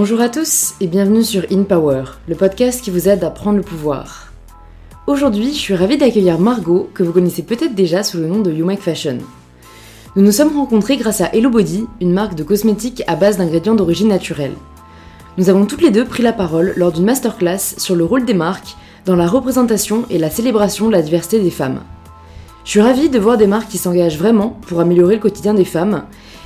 Bonjour à tous et bienvenue sur In Power, le podcast qui vous aide à prendre le pouvoir. Aujourd'hui, je suis ravie d'accueillir Margot, que vous connaissez peut-être déjà sous le nom de You Make Fashion. Nous nous sommes rencontrés grâce à Hello Body, une marque de cosmétiques à base d'ingrédients d'origine naturelle. Nous avons toutes les deux pris la parole lors d'une masterclass sur le rôle des marques dans la représentation et la célébration de la diversité des femmes. Je suis ravie de voir des marques qui s'engagent vraiment pour améliorer le quotidien des femmes,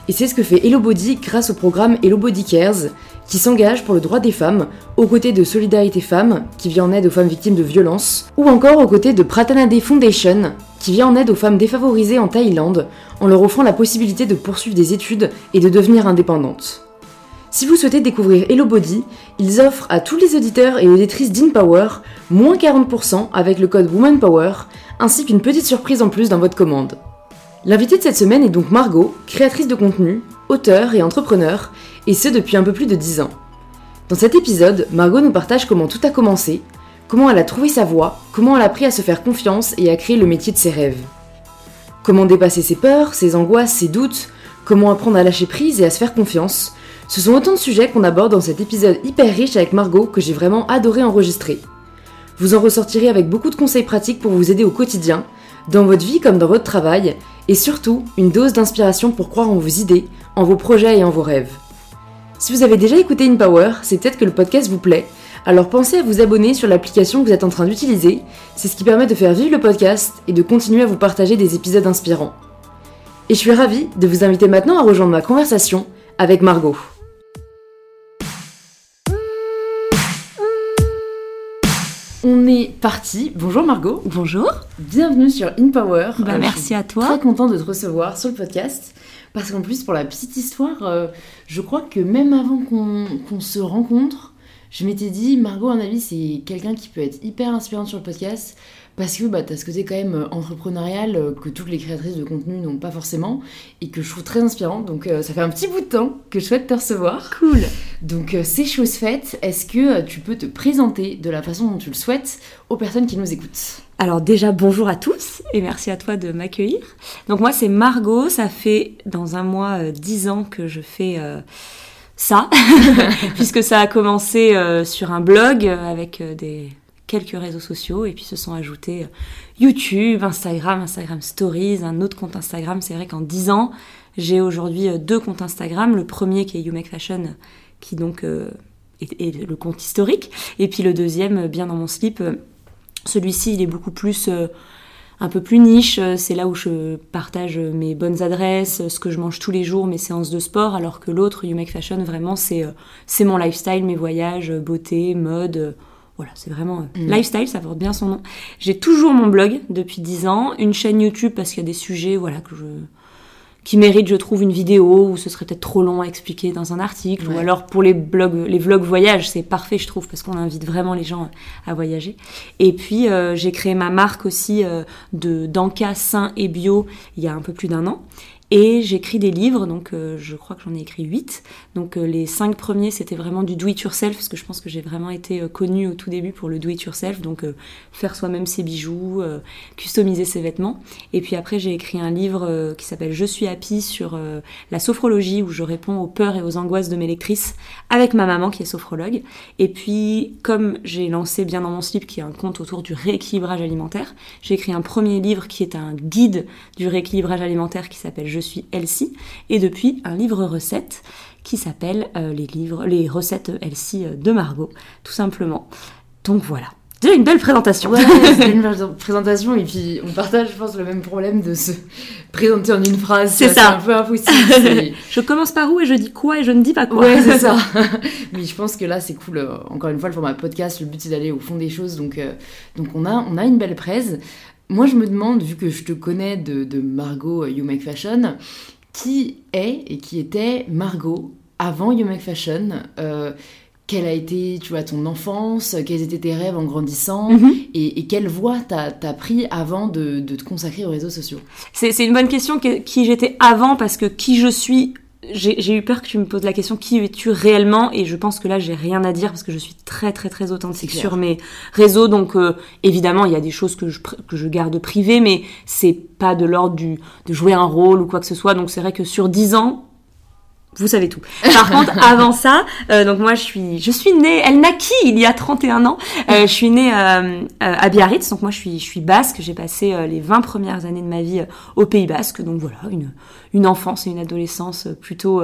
et c'est ce que fait Hello Body grâce au programme Hello Body Cares, qui s'engage pour le droit des femmes, aux côtés de Solidarité Femmes, qui vient en aide aux femmes victimes de violences, ou encore aux côtés de Pratanade Foundation, qui vient en aide aux femmes défavorisées en Thaïlande, en leur offrant la possibilité de poursuivre des études et de devenir indépendantes. Si vous souhaitez découvrir Hello Body, ils offrent à tous les auditeurs et auditrices d'InPower moins 40% avec le code WomanPower, ainsi qu'une petite surprise en plus dans votre commande. L'invitée de cette semaine est donc Margot, créatrice de contenu, auteur et entrepreneur, et ce depuis un peu plus de 10 ans. Dans cet épisode, Margot nous partage comment tout a commencé, comment elle a trouvé sa voie, comment elle a appris à se faire confiance et à créer le métier de ses rêves. Comment dépasser ses peurs, ses angoisses, ses doutes, comment apprendre à lâcher prise et à se faire confiance, ce sont autant de sujets qu'on aborde dans cet épisode hyper riche avec Margot que j'ai vraiment adoré enregistrer. Vous en ressortirez avec beaucoup de conseils pratiques pour vous aider au quotidien, dans votre vie comme dans votre travail, et surtout une dose d'inspiration pour croire en vos idées, en vos projets et en vos rêves. Si vous avez déjà écouté InPower, c'est peut-être que le podcast vous plaît, alors pensez à vous abonner sur l'application que vous êtes en train d'utiliser, c'est ce qui permet de faire vivre le podcast et de continuer à vous partager des épisodes inspirants. Et je suis ravie de vous inviter maintenant à rejoindre ma conversation avec Margot. On est parti. Bonjour Margot. Bonjour. Bienvenue sur InPower. Bah, Euh, merci à toi. Très content de te recevoir sur le podcast. Parce qu'en plus, pour la petite histoire, euh, je crois que même avant qu'on se rencontre, je m'étais dit, Margot, à mon avis, c'est quelqu'un qui peut être hyper inspirant sur le podcast. Parce que bah, tu as ce côté quand même euh, entrepreneurial euh, que toutes les créatrices de contenu n'ont pas forcément et que je trouve très inspirant. Donc euh, ça fait un petit bout de temps que je souhaite te recevoir. Cool. Donc euh, c'est chose faite. Est-ce que tu peux te présenter de la façon dont tu le souhaites aux personnes qui nous écoutent? Alors déjà bonjour à tous et merci à toi de m'accueillir. Donc moi c'est Margot, ça fait dans un mois euh, dix ans que je fais euh, ça, puisque ça a commencé euh, sur un blog avec des quelques réseaux sociaux et puis se sont ajoutés YouTube, Instagram, Instagram Stories, un autre compte Instagram. C'est vrai qu'en dix ans j'ai aujourd'hui deux comptes Instagram. Le premier qui est You Make Fashion, qui donc est, le compte historique, et puis le deuxième bien dans mon slip. Celui-ci, il est beaucoup plus, euh, un peu plus niche. C'est là où je partage mes bonnes adresses, ce que je mange tous les jours, mes séances de sport, alors que l'autre, You Make Fashion, vraiment, c'est euh, c'est mon lifestyle, mes voyages, beauté, mode. euh, voilà, c'est vraiment Mm. lifestyle, ça porte bien son nom. J'ai toujours mon blog depuis 10 ans, une chaîne YouTube parce qu'il y a des sujets, voilà, que je qui méritent, je trouve, une vidéo où ce serait peut-être trop long à expliquer dans un article, Ouais. ou alors pour les blogs, les vlogs voyage, c'est parfait, je trouve, parce qu'on invite vraiment les gens à voyager. Et puis euh, j'ai créé ma marque aussi euh, de d'Anka sain et bio il y a un peu plus d'un an. Et j'écris des livres, donc euh, je crois que j'en ai écrit 8. Donc euh, les cinq premiers, c'était vraiment du do it yourself, parce que je pense que j'ai vraiment été euh, connue au tout début pour le do it yourself, donc faire soi-même ses bijoux, customiser ses vêtements. Et puis après, j'ai écrit un livre qui s'appelle Je suis happy sur la sophrologie, où je réponds aux peurs et aux angoisses de mes lectrices avec ma maman qui est sophrologue. Et puis, comme j'ai lancé bien dans mon slip, qui est un compte autour du rééquilibrage alimentaire, j'ai écrit un premier livre qui est un guide du rééquilibrage alimentaire qui s'appelle Je suis Elsie. Et depuis, un livre recette qui s'appelle euh, les livres, les recettes Elsie euh, de Margot, tout simplement. Donc voilà. Déjà une belle présentation. Ouais, une belle présentation et puis on partage, je pense, le même problème de se présenter en une phrase. C'est ça. C'est un peu impossible. Je commence par où et je dis quoi et je ne dis pas quoi. Ouais, c'est ça. Mais je pense que là, c'est cool. euh, Encore une fois, le format podcast, le but, c'est d'aller au fond des choses. Donc, euh, donc on, a, on a une belle presse. Moi, je me demande, vu que je te connais de, de Margot euh, You Make Fashion, qui est et qui était Margot avant You Make Fashion euh, quelle a été, tu vois, ton enfance Quels étaient tes rêves en grandissant Mhm. et, et quelle voie t'as as pris avant de, de te consacrer aux réseaux sociaux? C'est c'est une bonne question que- qui j'étais avant parce que qui je suis. J'ai eu peur que tu me poses la question qui es-tu réellement? Et je pense que là j'ai rien à dire parce que je suis très très très authentique sur mes réseaux. Donc euh, évidemment il y a des choses que je, que je garde privées mais c'est pas de l'ordre du de jouer un rôle ou quoi que ce soit. Donc c'est vrai que sur 10 ans vous savez tout. Par contre, avant ça, euh, donc moi je suis, je suis née, elle naquit il y a 31 ans. Euh, je suis née euh, à Biarritz, donc moi je suis, je suis basque. J'ai passé les 20 premières années de ma vie au Pays Basque, donc voilà, une, une enfance et une adolescence plutôt,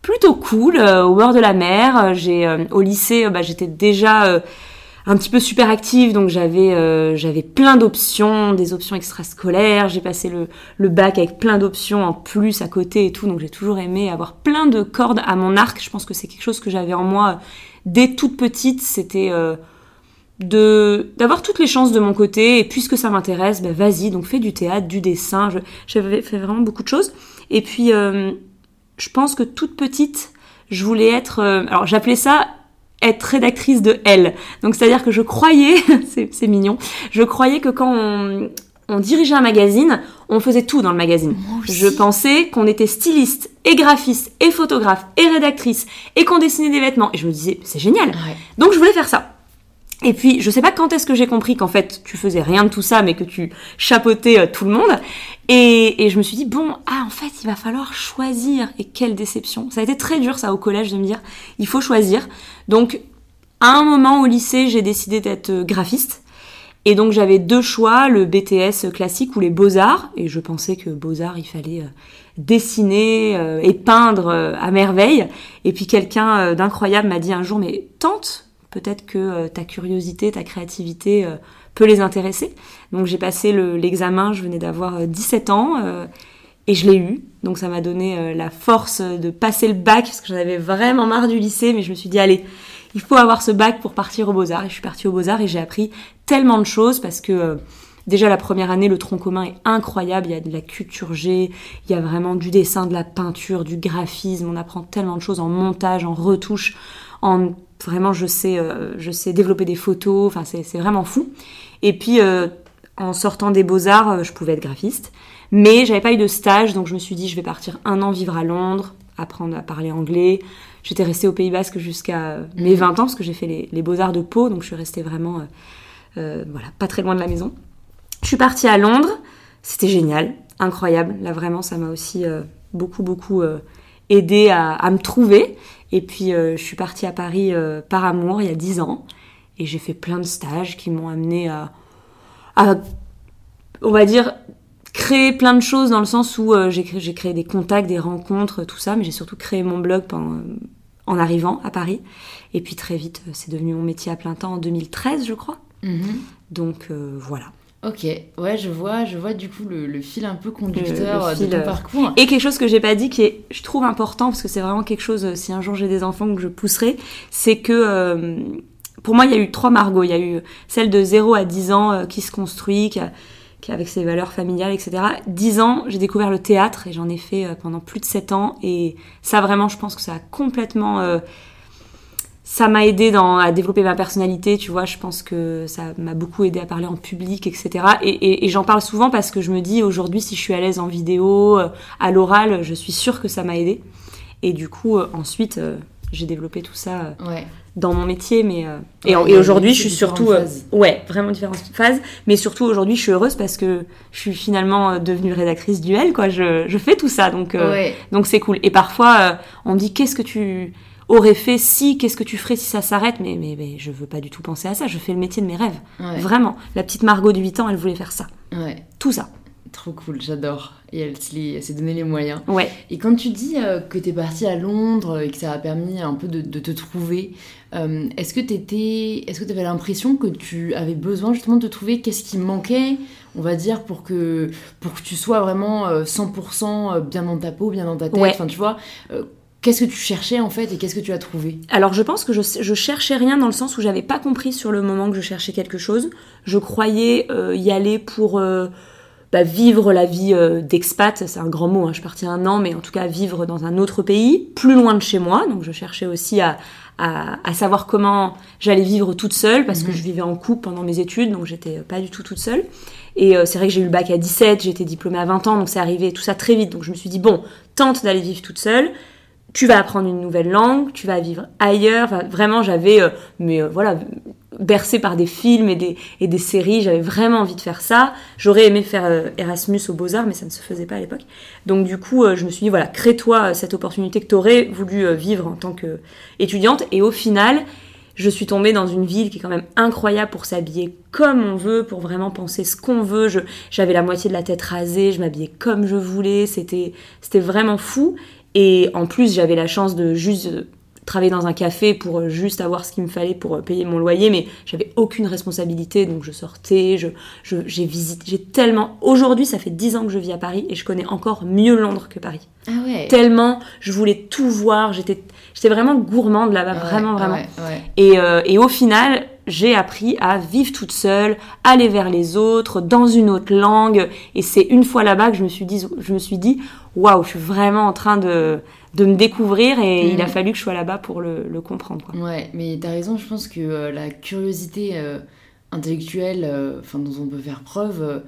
plutôt cool, au bord de la mer. J'ai, au lycée, bah, j'étais déjà un petit peu super active, donc j'avais euh, j'avais plein d'options, des options extrascolaires. J'ai passé le, bac avec plein d'options en plus à côté et tout, donc j'ai toujours aimé avoir plein de cordes à mon arc. Je pense que c'est quelque chose que j'avais en moi dès toute petite. C'était euh, d'avoir toutes les chances de mon côté et puisque ça m'intéresse, ben vas-y. Donc fais du théâtre, du dessin. J'avais fait vraiment beaucoup de choses. Et puis euh, je pense que toute petite, je voulais être. alors j'appelais ça être rédactrice de Elle. Donc c'est-à-dire que je croyais, c'est mignon, je croyais que quand on, on, dirigeait un magazine, on faisait tout dans le magazine. Je pensais qu'on était styliste et graphiste et photographe et rédactrice et qu'on dessinait des vêtements. Et je me disais, c'est génial. Donc je voulais faire ça. Et puis, je sais pas quand est-ce que j'ai compris qu'en fait, tu faisais rien de tout ça, mais que tu chapeautais euh, tout le monde. Et, et, je me suis dit, bon, ah, en fait, il va falloir choisir. Et quelle déception. Ça a été très dur, ça, au collège, de me dire, il faut choisir. Donc, à un moment au lycée, j'ai décidé d'être euh, graphiste. Et donc, j'avais deux choix, le BTS classique ou les beaux-arts. Et je pensais que beaux-arts, il fallait euh, dessiner et peindre à merveille. Et puis, quelqu'un d'incroyable m'a dit un jour, mais tente peut-être que euh, ta curiosité, ta créativité euh, peut les intéresser. Donc j'ai passé l'examen, je venais d'avoir 17 euh, ans et je l'ai eu. Donc ça m'a donné la force de passer le bac parce que j'en avais vraiment marre du lycée, mais je me suis dit allez, il faut avoir ce bac pour partir aux Beaux-Arts. Et je suis partie aux Beaux-Arts et j'ai appris tellement de choses parce que déjà la première année, le tronc commun est incroyable. Il y a de la culture G, il y a vraiment du dessin, de la peinture, du graphisme. On apprend tellement de choses en montage, en retouche, en vraiment je sais, euh, je sais développer des photos, enfin c'est vraiment fou. Et puis euh, en sortant des beaux-arts, euh, je pouvais être graphiste, mais j'avais pas eu de stage, donc je me suis dit je vais partir un an vivre à Londres, apprendre à parler anglais. J'étais restée au Pays Basque jusqu'à mes 20 ans, parce que j'ai fait les, beaux-arts de Pau, donc je suis restée vraiment voilà, pas très loin de la maison. Je suis partie à Londres, c'était génial, incroyable. Là vraiment, ça m'a aussi beaucoup beaucoup aidé à, à, me trouver. Et puis euh, je suis partie à Paris euh, par amour il y a dix ans. Et j'ai fait plein de stages qui m'ont amené à, on va dire, créer plein de choses dans le sens où euh, j'ai créé, créé, des contacts, des rencontres, tout ça. Mais j'ai surtout créé mon blog en arrivant à Paris. Et puis très vite, c'est devenu mon métier à plein temps en 2013, je crois. Mm-hmm. Donc voilà. Ok, ouais, je vois, je vois du coup le, fil un peu conducteur de ton euh, parcours. Et quelque chose que j'ai pas dit qui est, je trouve important parce que c'est vraiment quelque chose. Euh, si un jour j'ai des enfants que je pousserai, c'est que euh, pour moi il y a eu trois Margot. Il y a eu celle de 0 à 10 ans qui se construit, qui, qui avec ses valeurs familiales, etc. 10 ans, j'ai découvert le théâtre et j'en ai fait pendant plus de 7 ans et ça vraiment, je pense que ça a complètement ça m'a aidé dans, à développer ma personnalité, tu vois, je pense que ça m'a beaucoup aidé à parler en public, etc. Et, j'en parle souvent parce que je me dis aujourd'hui, si je suis à l'aise en vidéo, euh, à l'oral, je suis sûre que ça m'a aidé. Et du coup, euh, ensuite, euh, j'ai développé tout ça dans mon métier, mais et, aujourd'hui, je suis surtout, ouais, vraiment différentes phases. Mais surtout aujourd'hui, je suis heureuse parce que je suis finalement devenue rédactrice duel, quoi. Je, je fais tout ça, donc donc c'est cool. Et parfois, on me dit qu'est-ce que tu aurait fait si, qu'est-ce que tu ferais si ça s'arrête? Mais, mais, mais, je veux pas du tout penser à ça, je fais le métier de mes rêves. Vraiment. La petite Margot de 8 ans, elle voulait faire ça. Ouais. Tout ça. Trop cool, j'adore. Et elle, s'est donné les moyens. Ouais. Et quand tu dis euh, que tu es partie à Londres et que ça a permis un peu de, te trouver, euh, est-ce que tu est-ce que tu avais l'impression que tu avais besoin justement de te trouver? Qu'est-ce qui manquait, on va dire, pour que, pour que tu sois vraiment 100% euh, bien dans ta peau, bien dans ta tête? Enfin, tu vois, Qu'est-ce que tu cherchais en fait et qu'est-ce que tu as trouvé? Alors je pense que je, je cherchais rien dans le sens où j'avais pas compris sur le moment que je cherchais quelque chose. Je croyais euh, y aller pour euh, bah, vivre la vie euh, d'expat, c'est un grand mot, hein. je partie un an, mais en tout cas vivre dans un autre pays, plus loin de chez moi. Donc je cherchais aussi à, à, savoir comment j'allais vivre toute seule parce que mhm. je vivais en couple pendant mes études, donc j'étais pas du tout toute seule. Et c'est vrai que j'ai eu le bac à 17, j'étais diplômée à 20 ans, donc c'est arrivé tout ça très vite. Donc je me suis dit, bon, tente d'aller vivre toute seule tu vas apprendre une nouvelle langue, tu vas vivre ailleurs. vraiment, j'avais, euh, mais euh, voilà, bercée par des films et des, et des séries. J'avais vraiment envie de faire ça. J'aurais aimé faire euh, Erasmus aux Beaux-Arts, mais ça ne se faisait pas à l'époque. Donc du coup, je me suis dit, voilà, crée-toi cette opportunité que tu aurais voulu vivre en tant qu'étudiante. Et au final, je suis tombée dans une ville qui est quand même incroyable pour s'habiller comme on veut, pour vraiment penser ce qu'on veut. J'avais la moitié de la tête rasée, je m'habillais comme je voulais. C'était c'était vraiment fou. Et en plus, j'avais la chance de juste euh, travailler dans un café pour euh, juste avoir ce qu'il me fallait pour euh, payer mon loyer, mais j'avais aucune responsabilité, donc je sortais, je, je- j'ai visité, j'ai tellement... Aujourd'hui, ça fait 10 ans que je vis à Paris et je connais encore mieux Londres que Paris. Ah ouais. Tellement, je voulais tout voir, j'étais j'étais vraiment gourmande là-bas, ouais, vraiment, vraiment. ouais, ouais. Et, euh, et au final, j'ai appris à vivre toute seule, aller vers les autres, dans une autre langue. Et c'est une fois là-bas que je me suis dit, je me suis dit, waouh, je suis vraiment en train de, de me découvrir et Mhm. il a fallu que je sois là-bas pour le, le comprendre. Quoi. Ouais, mais t'as raison, je pense que euh, la curiosité euh, intellectuelle enfin, dont on peut faire preuve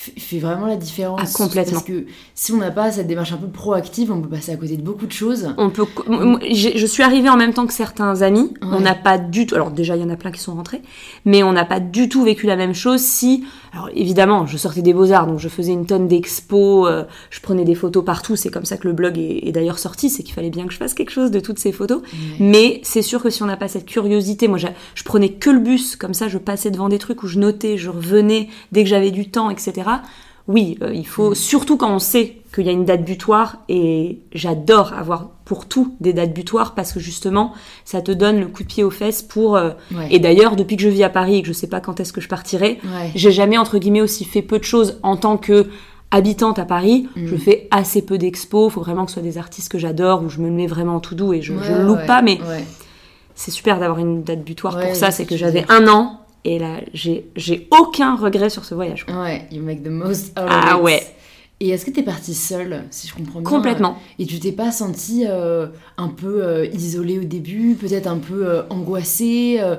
fait vraiment la différence. Ah, complètement. Parce que si on n'a pas cette démarche un peu proactive, on peut passer à côté de beaucoup de choses. On peut, je suis arrivée en même temps que certains amis. On n'a pas du tout. Alors déjà, il y en a plein qui sont rentrés, mais on n'a pas du tout vécu la même chose. Si, alors évidemment, je sortais des beaux arts, donc je faisais une tonne d'expos, euh, je prenais des photos partout. C'est comme ça que le blog est, est d'ailleurs sorti. C'est qu'il fallait bien que je fasse quelque chose de toutes ces photos. Mais c'est sûr que si on n'a pas cette curiosité, moi, je prenais que le bus, comme ça, je passais devant des trucs où je notais, je revenais dès que j'avais du temps, etc. Oui, euh, il faut, surtout quand on sait qu'il y a une date butoir, et j'adore avoir pour tout des dates butoirs parce que justement, ça te donne le coup de pied aux fesses pour. euh, Ouais. Et d'ailleurs, depuis que je vis à Paris et que je sais pas quand est-ce que je partirai, Ouais. j'ai jamais entre guillemets aussi fait peu de choses en tant que habitante à Paris. Mm. Je fais assez peu d'expos. Faut vraiment que ce soit des artistes que j'adore où je me mets vraiment en tout doux et je, Ouais, loupe pas. Mais c'est super d'avoir une date butoir pour ça. C'est que j'avais un an et là, j'ai j'ai aucun regret sur ce voyage. quoi. Ouais, you make the most out of Ah it. ouais. Et est-ce que t'es partie seule, si je comprends bien Complètement. Et tu t'es pas sentie euh, un peu euh, isolée au début, peut-être un peu euh, angoissée euh,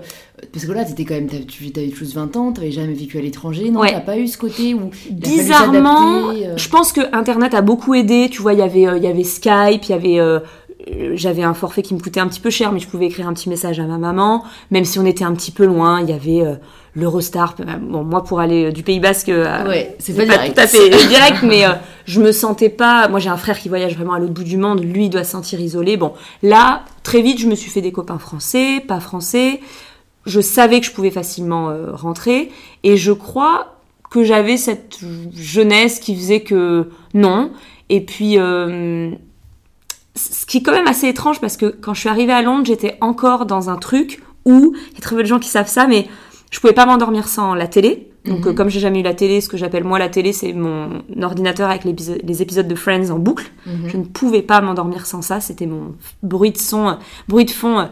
Parce que là, t'étais quand même, t'avais- tu avais tous 20 ans, t'avais jamais vécu à l'étranger, non? Ouais. T'as pas eu ce côté où Bizarrement, euh, je pense que Internet a beaucoup aidé. Tu vois, il y avait, euh, il y avait Skype, il y avait, euh, euh, j'avais un forfait qui me coûtait un petit peu cher, mais je pouvais écrire un petit message à ma maman. Même si on était un petit peu loin, il y avait euh, l'Eurostar. Euh, Bon, moi, pour aller euh, du Pays Basque, à- Ouais, c'est pas tout à fait direct, mais euh, je me sentais pas. Moi, j'ai un frère qui voyage vraiment à l'autre bout du monde. Lui, il doit se sentir isolé. Bon, là, très vite, je me suis fait des copains français, pas français. Je savais que je pouvais facilement euh, rentrer, et je crois que j'avais cette jeunesse qui faisait que non. Et puis, euh, ce qui est quand même assez étrange parce que quand je suis arrivée à Londres, j'étais encore dans un truc où il y a très peu de gens qui savent ça, mais je pouvais pas m'endormir sans la télé. Donc, Mhm. euh, comme j'ai jamais eu la télé, ce que j'appelle moi la télé, c'est mon ordinateur avec les, épiso- les épisodes de Friends en boucle. Mhm. Je ne pouvais pas m'endormir sans ça. C'était mon bruit de son, euh, bruit de fond. euh,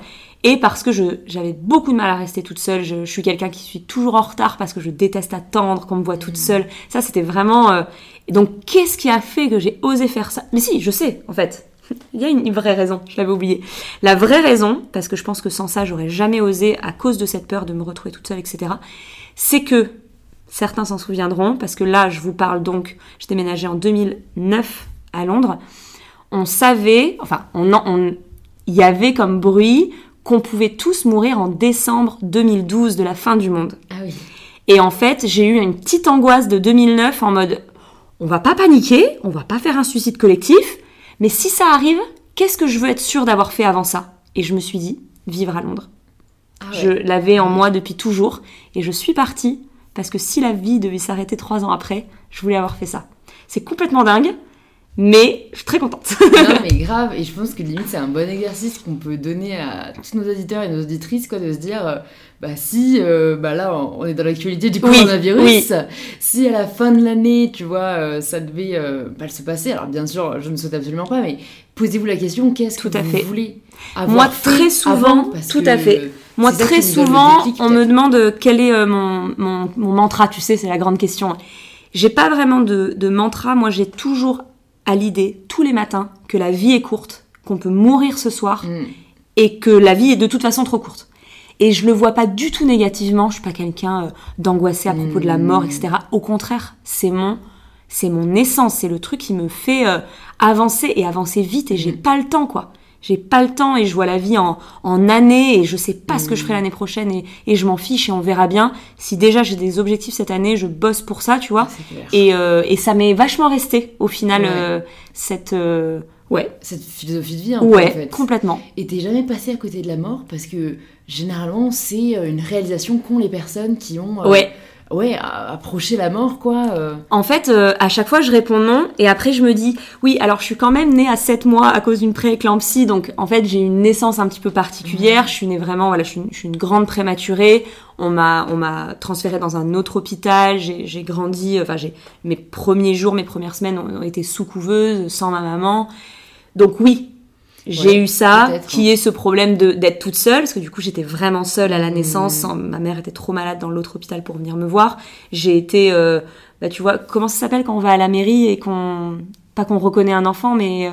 Et parce que j'avais beaucoup de mal à rester toute seule. Je, je suis quelqu'un qui suis toujours en retard parce que je déteste attendre qu'on me voit toute seule. Ça, c'était vraiment. euh, donc, qu'est-ce qui a fait que j'ai osé faire ça? Mais si, je sais, en fait. Il y a une vraie raison, je l'avais oublié. La vraie raison, parce que je pense que sans ça, j'aurais jamais osé, à cause de cette peur de me retrouver toute seule, etc., c'est que certains s'en souviendront, parce que là, je vous parle donc, j'ai déménagé en 2009 à Londres. On savait, enfin, on, on- y avait comme bruit qu'on pouvait tous mourir en décembre 2012 de la fin du monde. Ah oui. Et en fait, j'ai eu une petite angoisse de 2009 en mode on va pas paniquer, on va pas faire un suicide collectif, mais si ça arrive, qu'est-ce que je veux être sûre d'avoir fait avant ça? Et je me suis dit vivre à Londres. Ah Je l'avais en moi depuis toujours et je suis partie parce que si la vie devait s'arrêter trois ans après, je voulais avoir fait ça. C'est complètement dingue, mais je suis très contente. non mais grave et je pense que limite c'est un bon exercice qu'on peut donner à tous nos auditeurs et nos auditrices quoi de se dire euh, bah si euh, bah là on est dans l'actualité du Oui, coronavirus oui. si à la fin de l'année tu vois euh, ça devait euh, mal se passer alors bien sûr je ne souhaite absolument pas mais posez-vous la question qu'est-ce que Tout à vous fait. voulez avoir Moi, très souvent, tout à fait. Moi, très souvent, déclic, on me demande quel est mon, mon, mon mantra, tu sais, c'est la grande question. J'ai pas vraiment de, de mantra, moi j'ai toujours à l'idée, tous les matins, que la vie est courte, qu'on peut mourir ce soir, Mm. et que la vie est de toute façon trop courte. Et je le vois pas du tout négativement, je suis pas quelqu'un euh, d'angoissé à propos de la mort, Mm. etc. Au contraire, c'est mon, c'est mon essence, c'est le truc qui me fait euh, avancer et avancer vite, et j'ai Mm. pas le temps, quoi. J'ai pas le temps et je vois la vie en, en années et je sais pas ce que je ferai Mm. l'année prochaine et, et je m'en fiche et on verra bien. Si déjà j'ai des objectifs cette année, je bosse pour ça, tu vois. Et, euh, et ça m'est vachement resté au final Ouais. euh, cette euh, ouais Cette philosophie de vie, un peu, ouais en fait. complètement. Et t'es jamais passé à côté de la mort parce que généralement c'est une réalisation qu'ont les personnes qui ont Ouais. Ouais a- approché la mort quoi. euh. En fait, euh, à chaque fois, je réponds non, et après, je me dis, oui, alors je suis quand même née à 7 mois à cause d'une prééclampsie, donc en fait, j'ai une naissance un petit peu particulière. Je suis née vraiment, voilà, je suis, une- je suis une grande prématurée. On m'a, on m'a transférée dans un autre hôpital. J'ai, j'ai grandi, enfin, j'ai mes premiers jours, mes premières semaines ont, ont été sous couveuse, sans ma maman. Donc oui. J'ai Ouais, eu ça, qui est ce problème d'être toute seule, parce que du coup j'étais vraiment seule à la Mhm. naissance. sans- Ma mère était trop malade dans l'autre hôpital pour venir me voir. J'ai été, euh, bah tu vois, comment ça s'appelle quand on va à la mairie et qu'on, pas qu'on reconnaît un enfant, mais euh,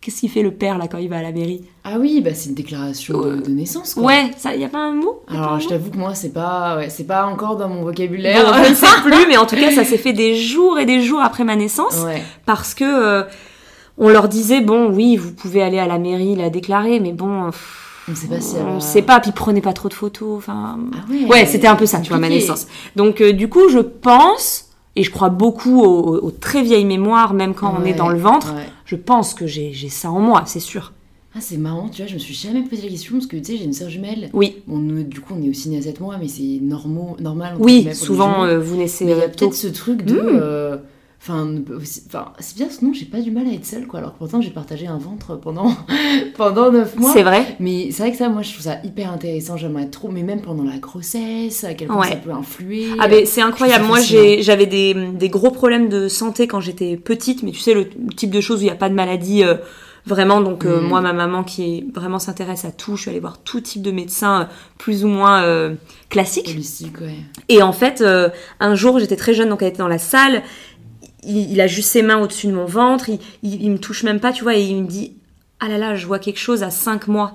qu'est-ce qu'il fait le père là quand il va à la mairie? Ah oui bah c'est une déclaration de, de naissance quoi. Ouais, ça, y a pas un mot? Un Alors je t'avoue que moi c'est pas ouais, c'est pas encore dans mon Bon, vocabulaire. je ne sais plus, mais en tout cas, ça s'est fait des jours et des jours après ma naissance. ouais. parce que euh, on leur disait bon oui vous pouvez aller à la mairie la déclarer mais bon On sait pas si elle on va- sait pas puis prenez pas trop de photos enfin Ah ouais. ouais c'était un peu ça tu vois ma naissance donc euh, du coup je pense et je crois beaucoup aux, aux très vieilles mémoires même quand on est dans le ventre ouais. je pense que j'ai ça en moi c'est sûr Ah c'est marrant tu vois je me suis jamais posé la question parce que tu sais j'ai une sœur jumelle. oui nous, du coup on est aussi né à 7 mois mais c'est normal. entre oui souvent euh, vous naissez Mais il y a euh, peut-être ce truc de. Mm. euh, Enfin, c'est bien, sinon j'ai pas du mal à être seule, quoi. Alors que pourtant j'ai partagé un ventre pendant pendant 9 mois. c'est vrai Mais c'est vrai que ça, moi je trouve ça hyper intéressant. J'aimerais trop, mais même pendant la grossesse, à quel point Ouais. ça peut influer. Ah ben c'est incroyable. Moi j'avais des, des gros problèmes de santé quand j'étais petite, mais tu sais le, type de choses où il n'y a pas de maladie euh, vraiment. Donc euh, Mm. moi ma maman qui est, vraiment s'intéresse à tout, je suis allée voir tout type de médecins euh, plus ou moins euh. Holistique, ouais. Et en fait un jour j'étais très jeune donc elle était dans la salle. Il, il a juste ses mains au-dessus de mon ventre, il, il, il me touche même pas, tu vois, et il me dit ah là là je vois quelque chose à 5 mois.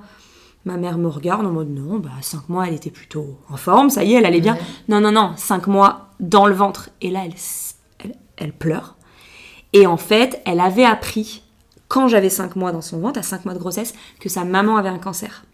Ma mère me regarde en mode non, bah à 5 mois elle était plutôt en forme, ça y est, elle allait bien. Ouais. Non, non, non, 5 mois dans le ventre. Et là, elle, elle pleure. Et en fait, elle avait appris, quand j'avais 5 mois dans son ventre, à 5 mois de grossesse, que sa maman avait un cancer.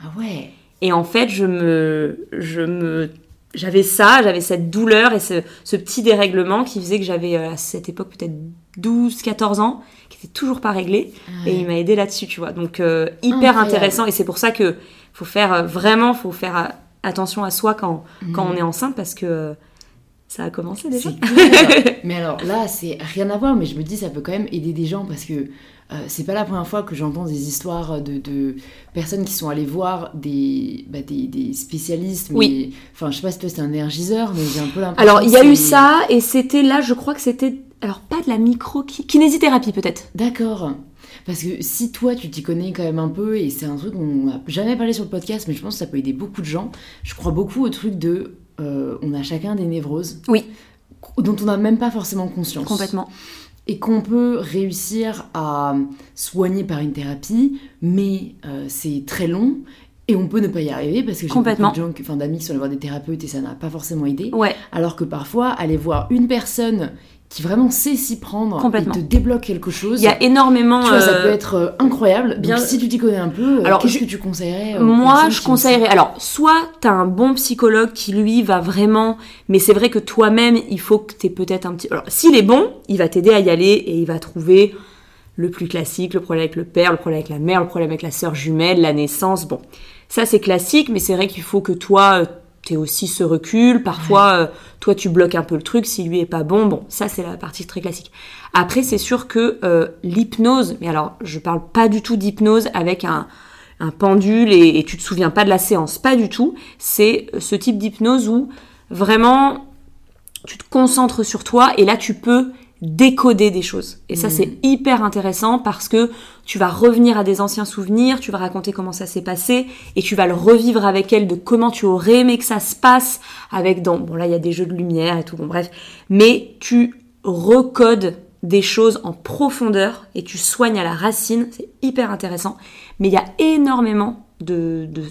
Ah ouais. Et en fait, je me. Je me j'avais ça, j'avais cette douleur et ce, ce petit dérèglement qui faisait que j'avais euh, à cette époque peut-être 12, 14 ans, qui était toujours pas réglé. Ouais. Et il m'a aidé là-dessus, tu vois. Donc euh, hyper Incroyable. intéressant. Et c'est pour ça que faut faire euh, vraiment, faut faire attention à soi quand, quand on est enceinte parce que ça a commencé déjà. Mais alors là, c'est rien à voir, mais je me dis ça peut quand même aider des gens parce que euh, c'est pas la première fois que j'entends des histoires de, de personnes qui sont allées voir des, bah, des, des spécialistes. Mais, Oui. Enfin, je sais pas si toi c'était un énergiseur, mais j'ai un peu l'impression. Alors il y a eu ça et c'était là, je crois que c'était alors pas de la micro kinésithérapie peut-être. D'accord. Parce que si toi tu t'y connais quand même un peu, et c'est un truc qu'on n'a jamais parlé sur le podcast, mais je pense que ça peut aider beaucoup de gens, je crois beaucoup au truc de euh, on a chacun des névroses. Oui. Dont on n'a même pas forcément conscience. Complètement. Et qu'on peut réussir à soigner par une thérapie, mais euh, c'est très long. Et on peut ne pas y arriver parce que j'ai beaucoup de gens, qui- enfin d'amis qui sont allés voir des thérapeutes et ça n'a pas forcément aidé. Ouais. Alors que parfois, aller voir une personne qui vraiment sait s'y prendre Complètement. et te débloque quelque chose. Il y a énormément. Tu vois, ça euh, peut être euh, incroyable. bien- Donc, si tu t'y connais un peu, euh, Alors, qu'est-ce que tu conseillerais Moi, je conseillerais. Alors, soit t'as un bon psychologue qui lui va vraiment, mais c'est vrai que toi-même, il faut que t'aies peut-être un petit. Alors, s'il est bon, il va t'aider à y aller et il va trouver le plus classique, le problème avec le père, le problème avec la mère, le problème avec la sœur jumelle, la naissance. Bon, ça c'est classique, mais c'est vrai qu'il faut que toi, t'aies aussi ce recul. Parfois, euh, toi, tu bloques un peu le truc. Si lui est pas bon, bon, ça c'est la partie très classique. Après, c'est sûr que euh, l'hypnose, mais alors, je parle pas du tout d'hypnose avec un un pendule et, et tu te souviens pas de la séance. Pas du tout. C'est ce type d'hypnose où vraiment tu te concentres sur toi et là tu peux décoder des choses. Et ça c'est hyper intéressant parce que tu vas revenir à des anciens souvenirs, tu vas raconter comment ça s'est passé et tu vas le revivre avec elle de comment tu aurais aimé que ça se passe avec dans bon là il y a des jeux de lumière et tout bon bref, mais tu recodes des choses en profondeur et tu soignes à la racine, c'est hyper intéressant. Mais il y a énormément de, de,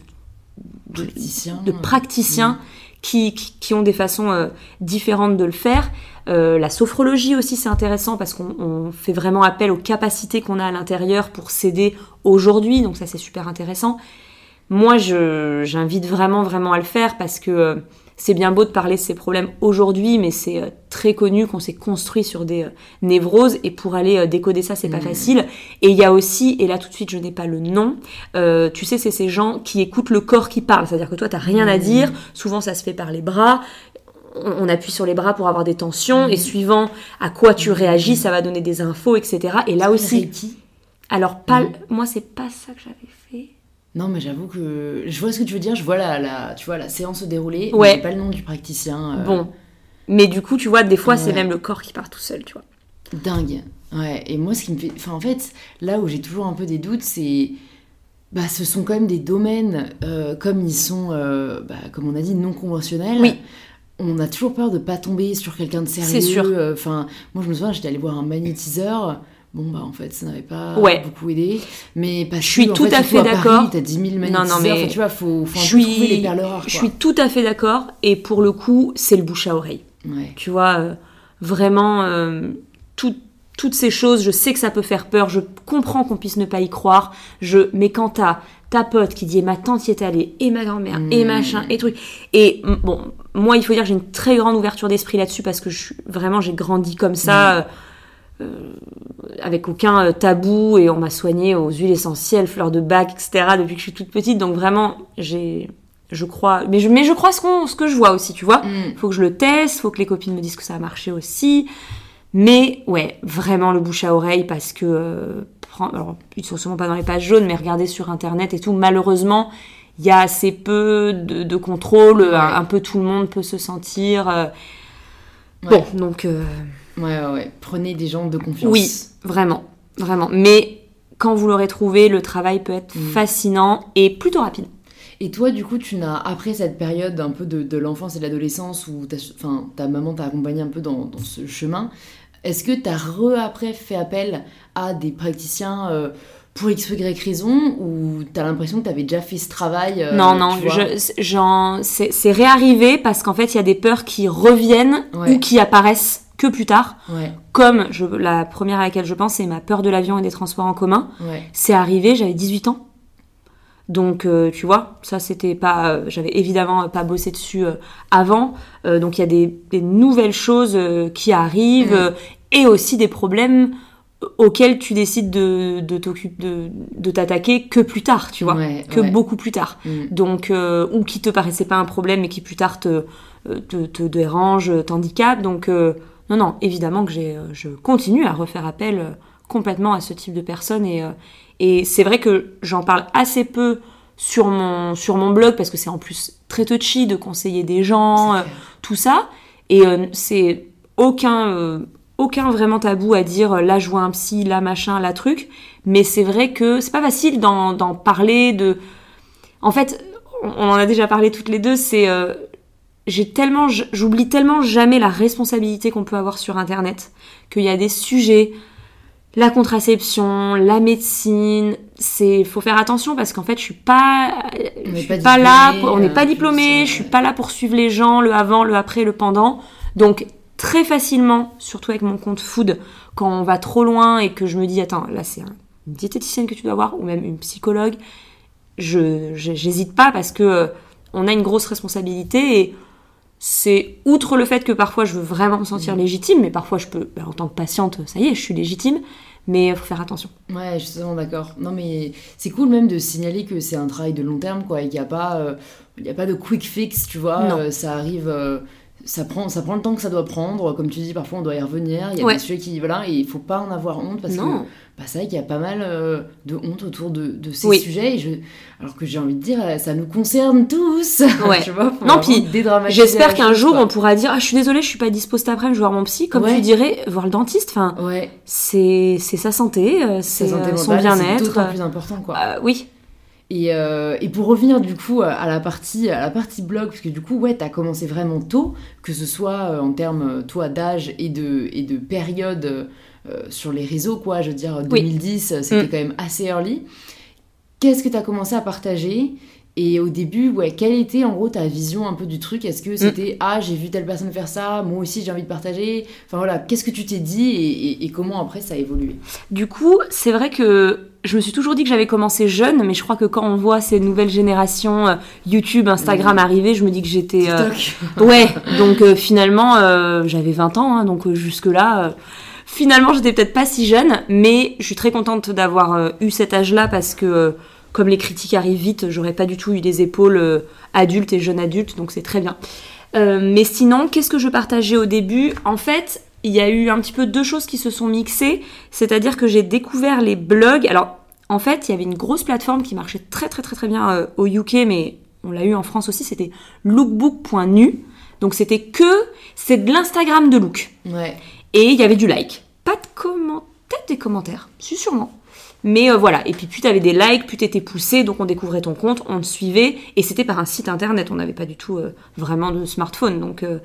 de, Praticiens. de praticiens qui, ont des façons euh, différentes de le faire. Euh, la sophrologie aussi, c'est intéressant parce qu'on on fait vraiment appel aux capacités qu'on a à l'intérieur pour s'aider aujourd'hui. Donc ça, c'est super intéressant. Moi, j'invite vraiment, vraiment à le faire parce que euh, c'est bien beau de parler de ces problèmes aujourd'hui, mais c'est euh, très connu qu'on s'est construit sur des euh, névroses et pour aller euh, décoder ça, c'est pas facile. Et il y a aussi, et là tout de suite, je n'ai pas le nom, euh, tu sais, c'est ces gens qui écoutent le corps qui parle. C'est-à-dire que toi, t'as rien à dire. Souvent, ça se fait par les bras. On, appuie sur les bras pour avoir des tensions et suivant à quoi tu réagis, ça va donner des infos, etc. Et là aussi, Reiki? Alors pas, moi, c'est pas ça que j'avais fait. Non, mais j'avoue que je vois ce que tu veux dire. Je vois la, la, tu vois, la séance se dérouler. Ouais. Pas le nom du praticien. euh, Bon. Mais du coup, tu vois, des fois, c'est même le corps qui part tout seul, tu vois. Dingue. Ouais. Et moi, ce qui me fait. Enfin, en fait, là où j'ai toujours un peu des doutes, c'est. Bah, ce sont quand même des domaines, euh, comme ils sont, euh, bah, comme on a dit, non conventionnels. Oui. On a toujours peur de pas tomber sur quelqu'un de sérieux. C'est sûr. Enfin, moi, je me souviens, j'étais allée voir un magnétiseur. Bon, bah, en fait, ça n'avait pas Ouais. beaucoup aidé. Mais parce Je suis que, en tout fait, à fait d'accord. T'as 10 000 non, magnétiseurs. mais Enfin, tu vois, faut, faut je suis, trouver les perles rares. je suis tout à fait d'accord. Et pour le coup, c'est le bouche à oreille. Ouais. Tu vois, euh, vraiment, euh, tout- toutes ces choses, je sais que ça peut faire peur, je comprends qu'on puisse ne pas y croire, je, mais quand t'as ta pote qui dit, et ma tante y est allée, et ma grand-mère, et Mm. machin, et truc, et bon, moi, il faut dire que j'ai une très grande ouverture d'esprit là-dessus, parce que je, vraiment, j'ai grandi comme ça, euh, euh, avec aucun euh, tabou, et on m'a soignée aux huiles essentielles, fleurs de bac, etc., depuis que je suis toute petite, donc vraiment, j'ai, je crois, mais je, mais je crois ce, qu'on, ce que je vois aussi, tu vois Mm. faut que je le teste, faut que les copines me disent que ça a marché aussi. Mais ouais, vraiment le bouche à oreille parce que euh, alors ils sont sûrement pas dans les pages jaunes, mais regardez sur internet et tout. Malheureusement, il y a assez peu de, de contrôle. Ouais. Un, un peu tout le monde peut se sentir. euh, Ouais. Bon, donc euh, Ouais, ouais, ouais. Prenez des gens de confiance. oui, vraiment, vraiment. Mais quand vous l'aurez trouvé, le travail peut être Mm. fascinant et plutôt rapide. Et toi, du coup, tu n'as, après cette période un peu de, de l'enfance et de l'adolescence où ta, enfin, ta maman t'a accompagné un peu dans, dans ce chemin, est-ce que tu as re-après fait appel à des praticiens euh, pour x ou y raison ou tu as l'impression que tu avais déjà fait ce travail euh, non, non, je- c'est c'est réarrivé parce qu'en fait, il y a des peurs qui reviennent Ouais. ou qui apparaissent que plus tard. Ouais, Comme je, la première à laquelle je pense, c'est ma peur de l'avion et des transports en commun. ouais. C'est arrivé, j'avais 18 ans. Donc, euh, tu vois, ça c'était pas. euh, J'avais évidemment pas bossé dessus euh, avant. Donc, il y a des, des nouvelles choses qui arrivent et aussi des problèmes auxquels tu décides de, de t'occuper- de, de t'attaquer que plus tard, tu vois. Ouais, que ouais. beaucoup plus tard. Mm. Donc, ou qui te paraissait pas un problème mais qui plus tard te, te, te dérange, t'handicape. Donc, non, non, évidemment que euh, je continue à refaire appel euh, complètement à ce type de personnes. Et, euh, et c'est vrai que j'en parle assez peu sur mon, sur mon blog parce que c'est en plus très touchy de conseiller des gens, euh, tout ça. Et euh, c'est aucun, euh, aucun vraiment tabou à dire là je vois un psy, là machin, là truc. Mais c'est vrai que c'est pas facile d'en, parler, de. En fait, on en a déjà parlé toutes les deux, c'est. J'ai tellement, j'oublie tellement jamais la responsabilité qu'on peut avoir sur Internet, qu'il y a des sujets, la contraception, la médecine, c'est, faut faire attention parce qu'en fait, je suis pas, On je n'est suis pas pas, là, pour- on n'est euh, pas diplômé, je suis pas là pour suivre les gens, le avant, le après, le pendant. Donc, très facilement, surtout avec mon compte food, quand on va trop loin et que je me dis, attends, là, c'est un- une diététicienne que tu dois voir ou même une psychologue, je, je- j'hésite pas parce que euh, on a une grosse responsabilité et c'est outre le fait que parfois je veux vraiment me sentir légitime, mais parfois je peux, ben, en tant que patiente, ça y est, je suis légitime, mais il faut faire attention. Ouais, je suis totalement d'accord. Non, mais c'est cool même de signaler que c'est un travail de long terme, quoi, et qu'il n'y a, pas, euh, il y a pas de quick fix, tu vois. Euh, ça arrive. euh, ça prend, ça prend le temps que ça doit prendre. Comme tu dis, parfois on doit y revenir. Il y a Ouais. des sujets qui. Voilà, et il faut pas en avoir honte parce que non, bah, c'est vrai qu'il y a pas mal euh, de honte autour de, de ces Oui. sujets. Et je, alors que j'ai envie de dire, euh, ça nous concerne tous. Ouais. tu vois, Non, puis j'espère qu'un jour quoi. on pourra dire, ah, je suis désolée, je suis pas dispo cet après-midi, je vais voir mon psy, comme Ouais. tu dirais, voir le dentiste. Enfin, Ouais, c'est, sa santé, euh, c'est son mentale, c'est bien-être. d'autant plus important, quoi. Euh, oui, Et, euh, et pour revenir du coup à la partie, à la partie blog, parce que du coup, ouais, t'as commencé vraiment tôt, que ce soit euh, en termes, euh, toi, d'âge et de, et de période euh, sur les réseaux, quoi. Je veux dire, Oui. 2010, euh, c'était Mm. quand même assez early. Qu'est-ce que t'as commencé à partager? Et au début, ouais, quelle était en gros ta vision un peu du truc? Est-ce que c'était ah j'ai vu telle personne faire ça, moi aussi j'ai envie de partager? Enfin voilà, qu'est-ce que tu t'es dit et, et comment après ça a évolué? Du coup, c'est vrai que je me suis toujours dit que j'avais commencé jeune, mais je crois que quand on voit ces nouvelles générations euh, YouTube, Instagram arriver, je me dis que j'étais. euh, ouais, donc euh, finalement, euh, j'avais 20 ans, hein, donc jusque-là, euh, finalement, j'étais peut-être pas si jeune, mais je suis très contente d'avoir eu cet âge-là parce que, comme les critiques arrivent vite, j'aurais pas du tout eu les épaules euh, adultes et jeunes adultes, donc c'est très bien. Euh, mais sinon, qu'est-ce que je partageais au début? En fait, il y a eu un petit peu deux choses qui se sont mixées, c'est-à-dire que j'ai découvert les blogs. Alors, en fait, il y avait une grosse plateforme qui marchait très très très très bien euh, au UK, mais on l'a eu en France aussi, c'était lookbook.nu. Donc c'était que, c'est de l'Instagram de look. Ouais. Et il y avait du like. Pas de commentaires, peut-être des commentaires, si sûrement. Mais euh, voilà, et puis plus t'avais des likes, plus t'étais poussé, donc on découvrait ton compte, on te suivait, et c'était par un site internet, on n'avait pas du tout euh, vraiment de smartphone, donc euh,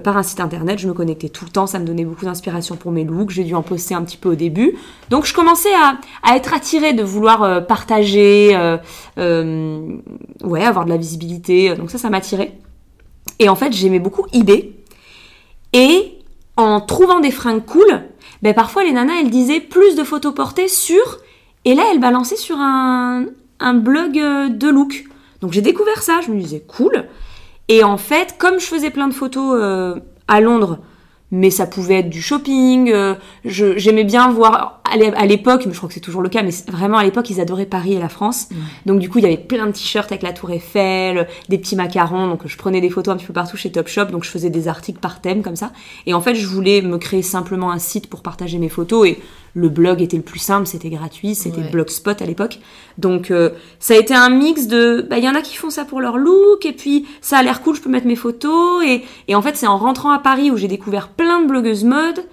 par un site internet, je me connectais tout le temps, ça me donnait beaucoup d'inspiration pour mes looks, j'ai dû en poster un petit peu au début, donc je commençais à, être attirée de vouloir partager, ouais, avoir de la visibilité, donc ça, ça m'attirait. Et en fait, j'aimais beaucoup eBay, et en trouvant des fringues cool, ben parfois les nanas elles disaient plus de photos portées sur et là elles balançaient sur un, un blog euh, de look. Donc j'ai découvert ça, je me disais cool. Et en fait, comme je faisais plein de photos euh, à Londres, mais ça pouvait être du shopping, euh, je- j'aimais bien voir à l'é- à l'époque, mais je crois que c'est toujours le cas, mais vraiment à l'époque ils adoraient Paris et la France. Donc du coup il y avait plein de t-shirts avec la tour Eiffel, des petits macarons, donc je prenais des photos un petit peu partout chez Topshop, donc je faisais des articles par thème comme ça. Et en fait je voulais me créer simplement un site pour partager mes photos et le blog était le plus simple, c'était gratuit, c'était Ouais. Blogspot à l'époque. Donc euh, ça a été un mix de, bah il y en a qui font ça pour leur look et puis ça a l'air cool, je peux mettre mes photos et, et en fait c'est en rentrant à Paris où j'ai découvert plein de blogueuses mode.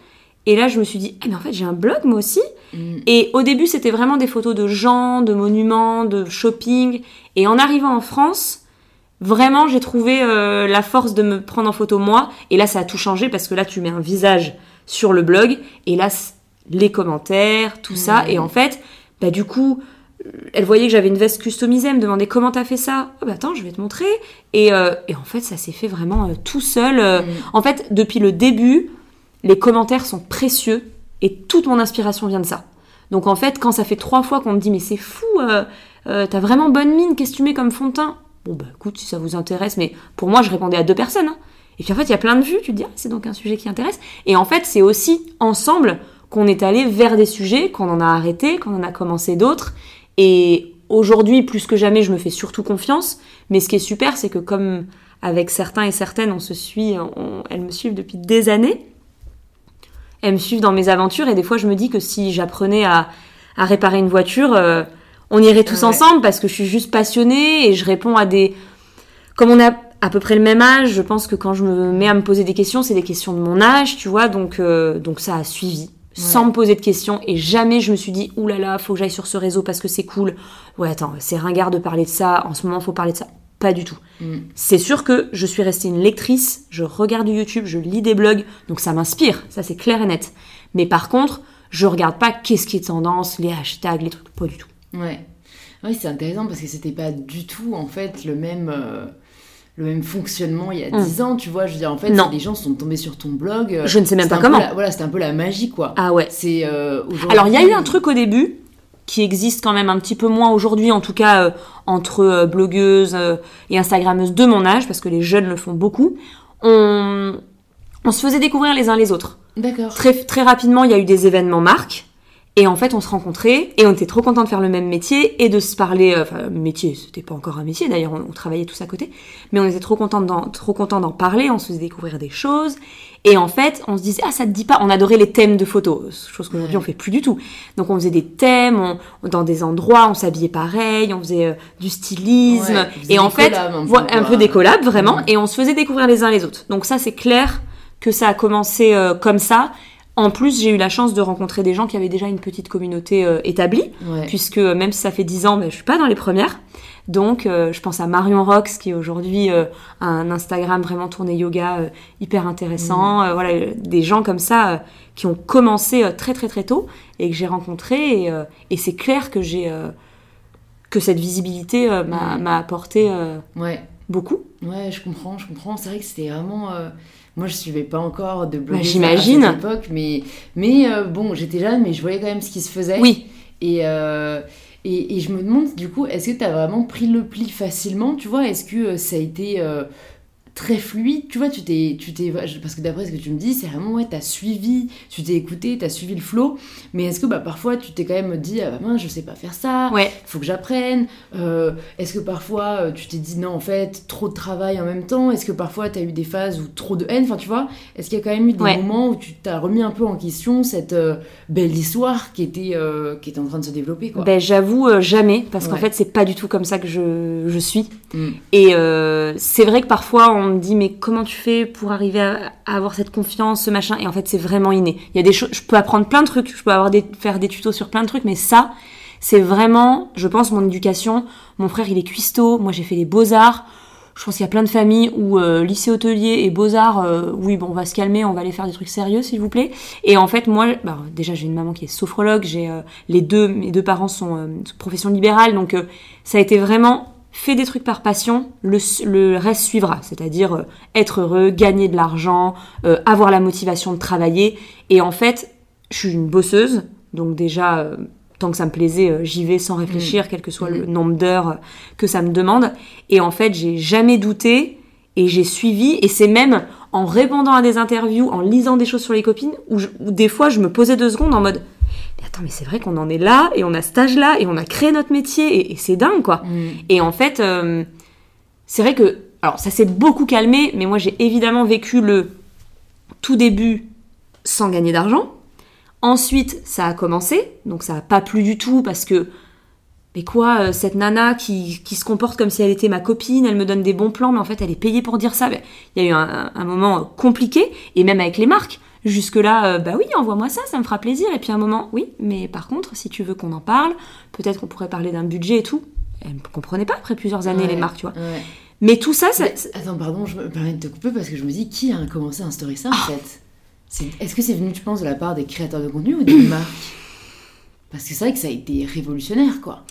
Et là, je me suis dit, ah, mais en fait, j'ai un blog, moi aussi. Mm. Et au début, c'était vraiment des photos de gens, de monuments, de shopping. Et en arrivant en France, vraiment, j'ai trouvé euh, la force de me prendre en photo moi. Et là, ça a tout changé parce que là, tu mets un visage sur le blog. Et là, les commentaires, tout ça. Mm. Et en fait, bah, du coup, elle voyait que j'avais une veste customisée, elle me demandait comment t'as fait ça? Ah bah attends, je vais te montrer. Et, euh, et en fait, ça s'est fait vraiment euh, tout seul. euh. Mm. En fait, depuis le début, les commentaires sont précieux et toute mon inspiration vient de ça. Donc en fait, quand ça fait trois fois qu'on me dit mais c'est fou, t'as vraiment bonne mine, qu'est-ce que tu mets comme fond de teint? Bon bah écoute, si ça vous intéresse, mais pour moi je répondais à deux personnes. hein. Et puis en fait, il y a plein de vues, tu te dis ah, c'est donc un sujet qui intéresse. Et en fait, c'est aussi ensemble qu'on est allé vers des sujets, qu'on en a arrêté, qu'on en a commencé d'autres. Et aujourd'hui, plus que jamais, je me fais surtout confiance. Mais ce qui est super, c'est que comme avec certains et certaines, on se suit, on- elles me suivent depuis des années. Elles me suivent dans mes aventures et des fois je me dis que si j'apprenais à, à réparer une voiture, euh, on irait tous Ouais. ensemble parce que je suis juste passionnée et je réponds à des... Comme on a à peu près le même âge, je pense que quand je me mets à me poser des questions, c'est des questions de mon âge, tu vois, donc, euh, donc ça a suivi. Sans Ouais. me poser de questions et jamais je me suis dit oulala là là, faut que j'aille sur ce réseau parce que c'est cool ouais attends c'est ringard de parler de ça en ce moment faut parler de ça pas du tout Mm. c'est sûr que je suis restée une lectrice, je regarde du YouTube, je lis des blogs, donc ça m'inspire, ça c'est clair et net. Mais par contre, je regarde pas qu'est-ce qui est tendance, les hashtags, les trucs, pas du tout. Ouais. Oui, c'est intéressant parce que c'était pas du tout en fait le même euh, le même fonctionnement il y a Mm. 10 ans, tu vois. Je veux dire, en fait, les gens sont tombés sur ton blog. euh, Je ne sais même pas comment. la- voilà, c'était un peu la magie, quoi. Ah ouais. C'est euh, Alors il y a eu un truc au début qui existe quand même un petit peu moins aujourd'hui, en tout cas euh, entre euh, blogueuses et instagrammeuses de mon âge, parce que les jeunes le font beaucoup. On, on se faisait découvrir les uns les autres. D'accord. Très, très rapidement, il y a eu des événements marques. Et en fait, on se rencontrait et on était trop contents de faire le même métier et de se parler. euh, Enfin, métier, c'était pas encore un métier d'ailleurs, on, on travaillait tous à côté. Mais on était trop contents d'en, trop contents d'en parler, on se faisait découvrir des choses. Et en fait, on se disait, ah, ça te dit pas. On adorait les thèmes de photos, chose qu'aujourd'hui on fait plus du tout. Donc on faisait des thèmes, on- dans des endroits, on s'habillait pareil, on faisait euh, du stylisme. Ouais, et en fait, un peu, un peu des collabs vraiment. Et on se faisait découvrir les uns les autres. Donc ça, c'est clair que ça a commencé euh, comme ça. En plus, j'ai eu la chance de rencontrer des gens qui avaient déjà une petite communauté euh, établie, Ouais. puisque euh, même si ça fait 10 ans, ben, je suis pas dans les premières. Donc, euh, je pense à Marion Rox, qui aujourd'hui euh, a un Instagram vraiment tourné yoga hyper intéressant. Euh, voilà, des gens comme ça qui ont commencé très très très tôt et que j'ai rencontrés. Et, et c'est clair que j'ai que cette visibilité m'a Mm. m'a apporté Ouais. beaucoup. Ouais, je comprends, je comprends. C'est vrai que c'était vraiment. Moi, je suivais pas encore de blog Bah, à cette époque, mais, mais euh, bon, j'étais jeune, mais je voyais quand même ce qui se faisait. Oui, Et, euh, et, et je me demande, du coup, est-ce que tu as vraiment pris le pli facilement Tu vois, est-ce que euh, ça a été très fluide Tu vois, tu t'es. tu t'es Parce que d'après ce que tu me dis, c'est vraiment, ouais, t'as suivi, tu t'es écouté, t'as suivi le flow. Mais est-ce que bah, parfois, tu t'es quand même dit, ah bah mince, je sais pas faire ça, ouais. faut que j'apprenne Euh, Est-ce que parfois, euh, tu t'es dit, non, en fait, trop de travail en même temps? Est-ce que parfois, t'as eu des phases où trop de haine? Enfin, tu vois, est-ce qu'il y a quand même eu des Ouais. moments où tu t'as remis un peu en question cette euh, belle histoire qui était, euh, qui était en train de se développer, quoi? Ben, j'avoue jamais, parce qu'en fait, c'est pas du tout comme ça que je, je suis. Mm. Et euh, c'est vrai que parfois, on me dit, mais comment tu fais pour arriver à, avoir cette confiance, ce machin? Et en fait, c'est vraiment inné. Il y a des choses, je peux apprendre plein de trucs, je peux avoir des, faire des tutos sur plein de trucs, mais ça, c'est vraiment, je pense, mon éducation. Mon frère, il est cuistot, moi, j'ai fait les beaux-arts. Je pense qu'il y a plein de familles où euh, lycée hôtelier et beaux-arts, euh, oui, bon, on va se calmer, on va aller faire des trucs sérieux, s'il vous plaît. Et en fait, moi, bah, déjà, j'ai une maman qui est sophrologue, j'ai les deux, mes deux parents sont profession libérale, donc ça a été vraiment fait des trucs par passion, le, le reste suivra, c'est-à-dire euh, être heureux, gagner de l'argent, euh, avoir la motivation de travailler. Et en fait, je suis une bosseuse, donc déjà, euh, tant que ça me plaisait, j'y vais sans réfléchir, quel que soit le nombre d'heures que ça me demande. Et en fait, j'ai jamais douté et j'ai suivi. Et c'est même en répondant à des interviews, en lisant des choses sur les copines, où, je- où des fois je me posais deux secondes en mode mais c'est vrai qu'on en est là et on a cet âge-là et on a créé notre métier et, et c'est dingue quoi. Mm. Et en fait, euh, c'est vrai que alors ça s'est beaucoup calmé, mais moi j'ai évidemment vécu le tout début sans gagner d'argent. Ensuite, ça a commencé, donc ça a pas plu du tout parce que mais quoi, euh, cette nana qui, qui se comporte comme si elle était ma copine, elle me donne des bons plans, mais en fait elle est payée pour dire ça. Ben, Il y a eu un, un moment compliqué, et même avec les marques. Jusque-là, euh, bah oui, envoie-moi ça, ça me fera plaisir. Et puis un moment, oui, mais par contre, si tu veux qu'on en parle, peut-être qu'on pourrait parler d'un budget et tout. Elle ne comprenait pas après plusieurs années Ouais, les marques, tu vois. ouais. Mais tout ça, ça, Mais, attends, pardon, je me permets de te couper parce que je me dis qui a commencé à instaurer ça en fait? C'est- Est-ce que c'est venu, tu penses, de la part des créateurs de contenu ou des marques? Parce que c'est vrai que ça a été révolutionnaire quoi.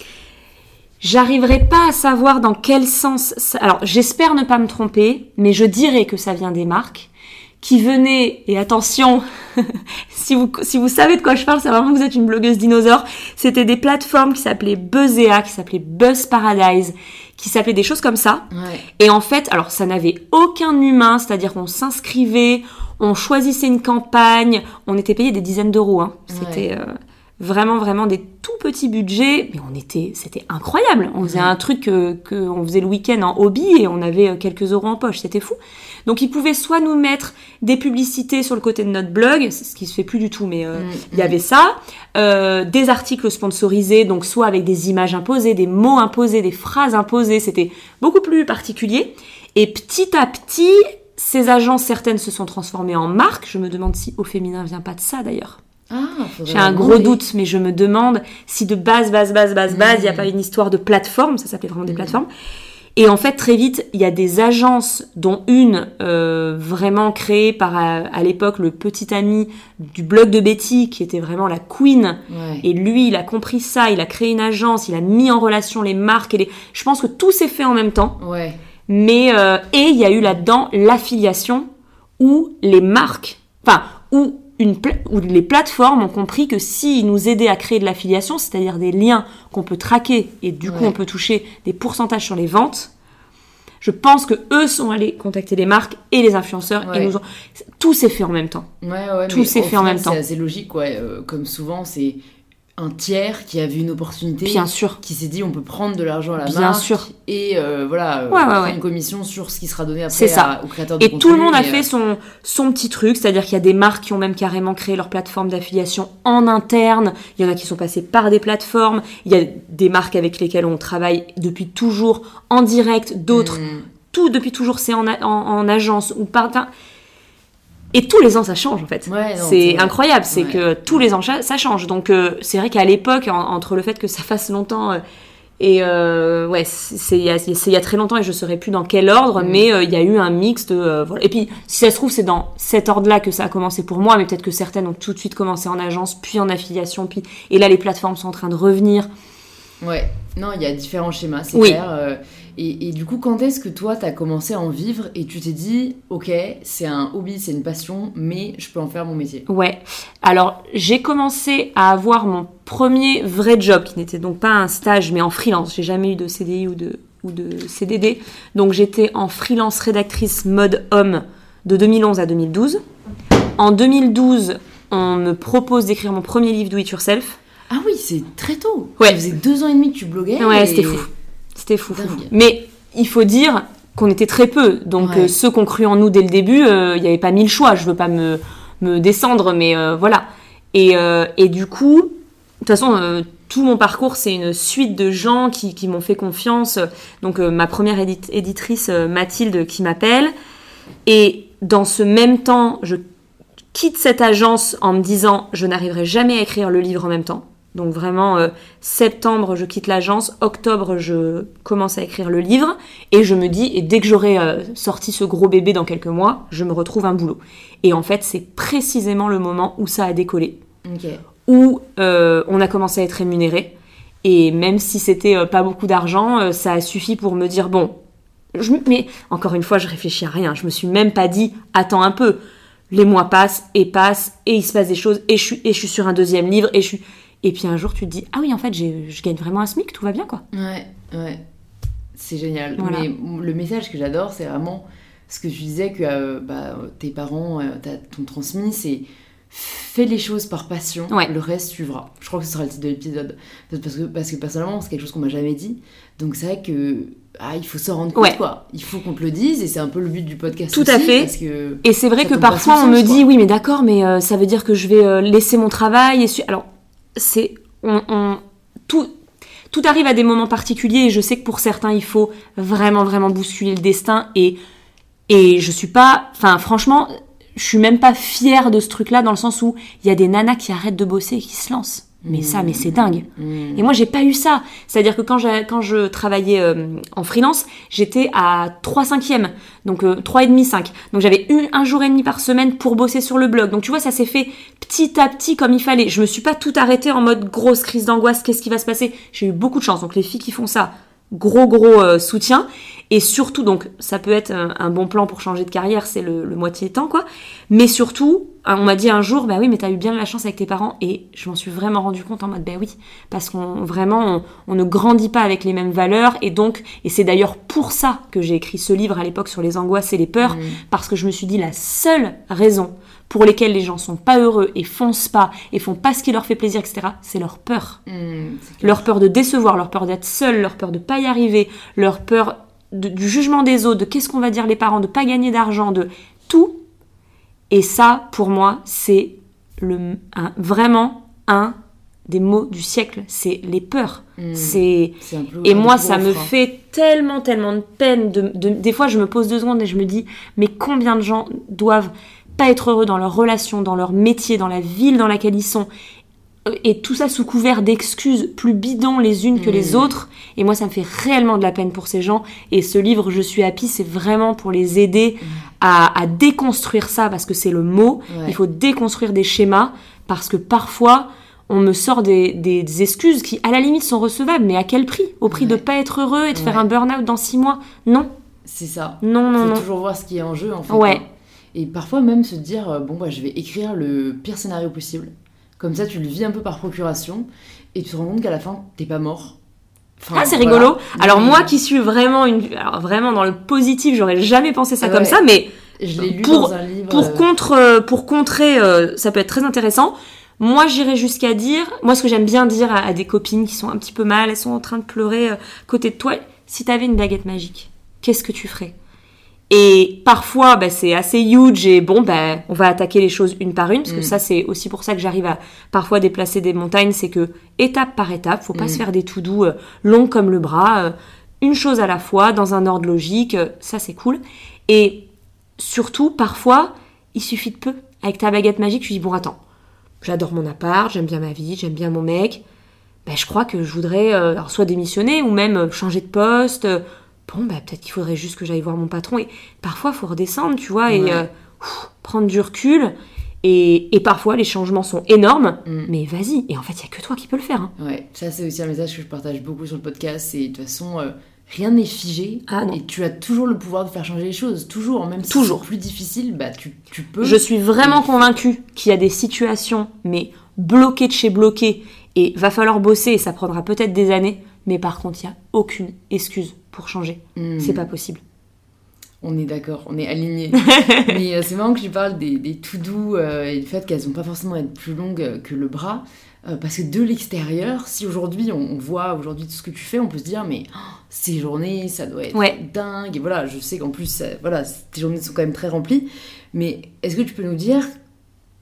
J'arriverai pas à savoir dans quel sens. ça- Alors, j'espère ne pas me tromper, mais je dirais que ça vient des marques qui venaient. Et attention, si vous si vous savez de quoi je parle, c'est vraiment que vous êtes une blogueuse dinosaure. C'était des plateformes qui s'appelaient Buzzea, qui s'appelaient Buzz Paradise, qui s'appelaient des choses comme ça. Ouais. Et en fait, alors ça n'avait aucun humain, c'est-à-dire qu'on s'inscrivait, on choisissait une campagne, on était payé des dizaines d'euros. Hein. C'était euh, vraiment vraiment des tout petits budgets, mais on était, c'était incroyable. On faisait Mhm. un truc que, que on faisait le week-end en hobby et on avait euh, quelques euros en poche, c'était fou. Donc ils pouvaient soit nous mettre des publicités sur le côté de notre blog, c'est ce qui se fait plus du tout, mais euh, Mm, il y avait ça, euh, des articles sponsorisés, donc soit avec des images imposées, des mots imposés, des phrases imposées, c'était beaucoup plus particulier. Et petit à petit, ces agences, certaines se sont transformées en marques. Je me demande si au féminin vient pas de ça d'ailleurs. Ah, J'ai un gros demander. doute, mais je me demande si de base, base, base, base, base, il n'y a Mm. pas une histoire de plateforme, ça s'appelait vraiment des Mm. plateformes. Et en fait, très vite, il y a des agences, dont une euh, vraiment créée par à, à l'époque le petit ami du blog de Betty, qui était vraiment la queen. Ouais. Et lui, il a compris ça, il a créé une agence, il a mis en relation les marques et les. Je pense que tout s'est fait en même temps. Ouais. Mais euh, et il y a eu là-dedans l'affiliation où les marques, enfin où une pla- où les plateformes ont compris que s'ils nous aidaient à créer de l'affiliation, c'est-à-dire des liens qu'on peut traquer et du coup Ouais. on peut toucher des pourcentages sur les ventes, je pense que eux sont allés contacter les marques et les influenceurs et nous ont... tout s'est fait en même temps. Ouais, Tout s'est fait en même temps. C'est assez logique, ouais. euh, comme souvent, c'est un tiers qui a vu une opportunité, Bien sûr. qui s'est dit on peut prendre de l'argent à la Bien marque sûr. et euh, voilà, euh, Ouais, ouais, prendre ouais. une commission sur ce qui sera donné après ça. à- aux créateurs de Et contenu. tout le monde a fait euh, son, son petit truc, c'est-à-dire qu'il y a des marques qui ont même carrément créé leur plateforme d'affiliation en interne, il y en a qui sont passés par des plateformes, il y a des marques avec lesquelles on travaille depuis toujours en direct, d'autres, mm, tout depuis toujours c'est en, en, en agence ou par... et tous les ans ça change en fait. Ouais, c'est incroyable, c'est Ouais. que tous les ans ça change. Donc euh, c'est vrai qu'à l'époque, en- entre le fait que ça fasse longtemps... euh, et euh, ouais, c'est il y, a- y très longtemps et je saurais plus dans quel ordre, Mm. mais il y a eu un mix de voilà. Et puis si ça se trouve c'est dans cet ordre-là que ça a commencé pour moi, mais peut-être que certaines ont tout de suite commencé en agence, puis en affiliation, puis et là les plateformes sont en train de revenir. Ouais, non, il y a différents schémas, c'est Oui. clair. Et, et du coup, quand est-ce que toi, t'as commencé à en vivre et tu t'es dit, ok, c'est un hobby, c'est une passion, mais je peux en faire mon métier? Ouais. Alors, j'ai commencé à avoir mon premier vrai job, qui n'était donc pas un stage, mais en freelance. J'ai jamais eu de CDI ou de, ou de CDD. Donc, j'étais en freelance rédactrice mode homme de 2011 à 2012. En 2012, on me propose d'écrire mon premier livre Do It Yourself. Ah oui, c'est très tôt. Ouais. Ça faisait deux ans et demi que tu bloguais. Ouais, et- c'était fou. C'était fou. Mais il faut dire qu'on était très peu. Donc Ouais. euh, ceux qui ont cru en nous dès le début, euh, il n'y avait pas mille choix. Je veux pas me, me descendre, mais euh, voilà. Et, et du coup, de toute façon, tout mon parcours, c'est une suite de gens qui, qui m'ont fait confiance. Donc ma première éditrice, Mathilde, qui m'appelle. Et dans ce même temps, je quitte cette agence en me disant, je n'arriverai jamais à écrire le livre en même temps. Donc vraiment, euh, septembre, je quitte l'agence, octobre, je commence à écrire le livre, et je me dis, et dès que j'aurai euh, sorti ce gros bébé dans quelques mois, je me retrouve un boulot. Et en fait, c'est précisément le moment où ça a décollé, où euh, on a commencé à être rémunéré, et même si c'était pas beaucoup d'argent, ça a suffi pour me dire, bon, je, mais encore une fois, je réfléchis à rien, je me suis même pas dit, attends un peu, les mois passent et passent, et il se passe des choses, et je suis, et je suis sur un deuxième livre, et je suis... Et puis un jour, tu te dis, ah oui, en fait, je gagne vraiment un SMIC, tout va bien, quoi. Ouais, ouais. C'est génial. Voilà. Mais le message que j'adore, c'est vraiment ce que tu disais que euh, bah, tes parents euh, t'ont transmis, c'est fais les choses par passion, Ouais. le reste suivra. Je crois que ce sera le titre de l'épisode. Parce que, parce que personnellement, c'est quelque chose qu'on m'a jamais dit. Donc c'est vrai que ah, il faut s'en rendre compte, Ouais. quoi. Il faut qu'on te le dise, et c'est un peu le but du podcast Tout à fait. Parce que... Et c'est vrai que parfois, on me dit, quoi. oui, mais d'accord, mais euh, ça veut dire que je vais euh, laisser mon travail. Et su- Alors, c'est. On, on- tout, tout arrive à des moments particuliers, et je sais que pour certains, il faut vraiment, vraiment bousculer le destin. Et, et je suis pas. Enfin, franchement, je suis même pas fière de ce truc-là, dans le sens où il y a des nanas qui arrêtent de bosser et qui se lancent. Mais ça, mais c'est dingue. Hmm. Et moi, j'ai pas eu ça. C'est-à-dire que quand, je travaillais euh, en freelance, j'étais à 3 cinquièmes, donc euh, 3 et demi, 5. Donc j'avais eu un jour et demi par semaine pour bosser sur le blog. Donc tu vois, ça s'est fait petit à petit comme il fallait. Je me suis pas tout arrêté en mode grosse crise d'angoisse, qu'est-ce qui va se passer? J'ai eu beaucoup de chance. Donc les filles qui font ça, gros gros euh, soutien. Et surtout, donc ça peut être un, un bon plan pour changer de carrière, c'est le, le moitié temps, quoi. Mais surtout, euh, on m'a dit un jour, bah oui, mais t'as eu bien de la chance avec tes parents. Et je m'en suis vraiment rendu compte en mode, bah oui, parce qu'on vraiment, on, on ne grandit pas avec les mêmes valeurs. Et donc, et c'est d'ailleurs pour ça que j'ai écrit ce livre à l'époque sur les angoisses et les peurs, Mm. parce que je me suis dit la seule raison pour lesquelles les gens sont pas heureux et foncent pas et font pas ce qui leur fait plaisir, etc., c'est leur peur. Clair. Leur peur de décevoir, leur peur d'être seul, leur peur de pas y arriver, leur peur de- du jugement des autres, de qu'est-ce qu'on va dire les parents, de pas gagner d'argent, de tout. Et ça, pour moi, c'est le, un- vraiment un des mots du siècle. C'est les peurs. Hmm. C'est et moi, ça me fait tellement, tellement de peine. De, de- des fois, je me pose deux secondes et je me dis, mais combien de gens doivent pas être heureux dans leur relation, dans leur métier, dans la ville dans laquelle ils sont? Et tout ça sous couvert d'excuses plus bidons les unes que les autres. Et moi, ça me fait réellement de la peine pour ces gens. Et ce livre, Je suis happy, c'est vraiment pour les aider à, à déconstruire ça, parce que c'est le mot. Ouais. Il faut déconstruire des schémas, parce que parfois, on me sort des, des- des excuses qui, à la limite, sont recevables, mais à quel prix? Au prix de Ouais. pas être heureux et de faire un burn-out dans six mois? Non, C'est ça. non, non, faut non. toujours voir ce qui est en jeu en fait. Ouais. hein. Et parfois même se dire euh, bon bah je vais écrire le pire scénario possible. Comme ça tu le vis un peu par procuration et tu te rends compte qu'à la fin t'es pas mort. Enfin, Ah, c'est voilà. rigolo. Alors moi qui suis vraiment une, alors vraiment dans le positif, j'aurais jamais pensé ça Ouais. comme ça, mais je l'ai lu pour- dans un livre. pour euh, contre, pour contrer, euh, ça peut être très intéressant. Moi, j'irais jusqu'à dire, moi, ce que j'aime bien dire à, à des copines qui sont un petit peu mal, elles sont en train de pleurer euh, côté de toi, si t'avais une baguette magique, qu'est-ce que tu ferais? Et parfois, bah, c'est assez huge et bon, bah, on va attaquer les choses une par une, parce que Mm. ça, c'est aussi pour ça que j'arrive à parfois déplacer des montagnes, c'est que étape par étape, faut pas Mm. se faire des tout doux euh, longs comme le bras, euh, une chose à la fois, dans un ordre logique, euh, ça c'est cool. Et surtout, parfois, il suffit de peu. Avec ta baguette magique, tu dis, bon, attends, j'adore mon appart, j'aime bien ma vie, j'aime bien mon mec. Ben, je crois que je voudrais alors soit démissionner ou même changer de poste. Bon, ben, peut-être qu'il faudrait juste que j'aille voir mon patron. Et parfois, il faut redescendre, tu vois, et euh, ouf, prendre du recul Et, et parfois, les changements sont énormes, Mm. mais vas-y. Et en fait, il y a que toi qui peux le faire. hein. Ouais, ça c'est aussi un message que je partage beaucoup sur le podcast. C'est de toute façon, euh, rien n'est figé. Ah, non. et tu as toujours le pouvoir de faire changer les choses. Toujours, même si Toujours. c'est plus difficile, bah tu, tu peux. Je suis vraiment convaincue qu'il y a des situations, mais bloquées de chez bloquées, et va falloir bosser, et ça prendra peut-être des années, mais par contre, il n'y a aucune excuse pour changer. Mm. C'est pas possible. On est d'accord, on est alignés. Mais euh, c'est marrant que tu parles des, des tout doux et du fait qu'elles vont pas forcément être plus longues euh, que le bras. euh, parce que de l'extérieur, si aujourd'hui on, on voit aujourd'hui tout ce que tu fais, on peut se dire mais oh, ces journées, ça doit être Ouais. dingue. Et voilà, je sais qu'en plus, ça- voilà, tes journées sont quand même très remplies. Mais est-ce que tu peux nous dire,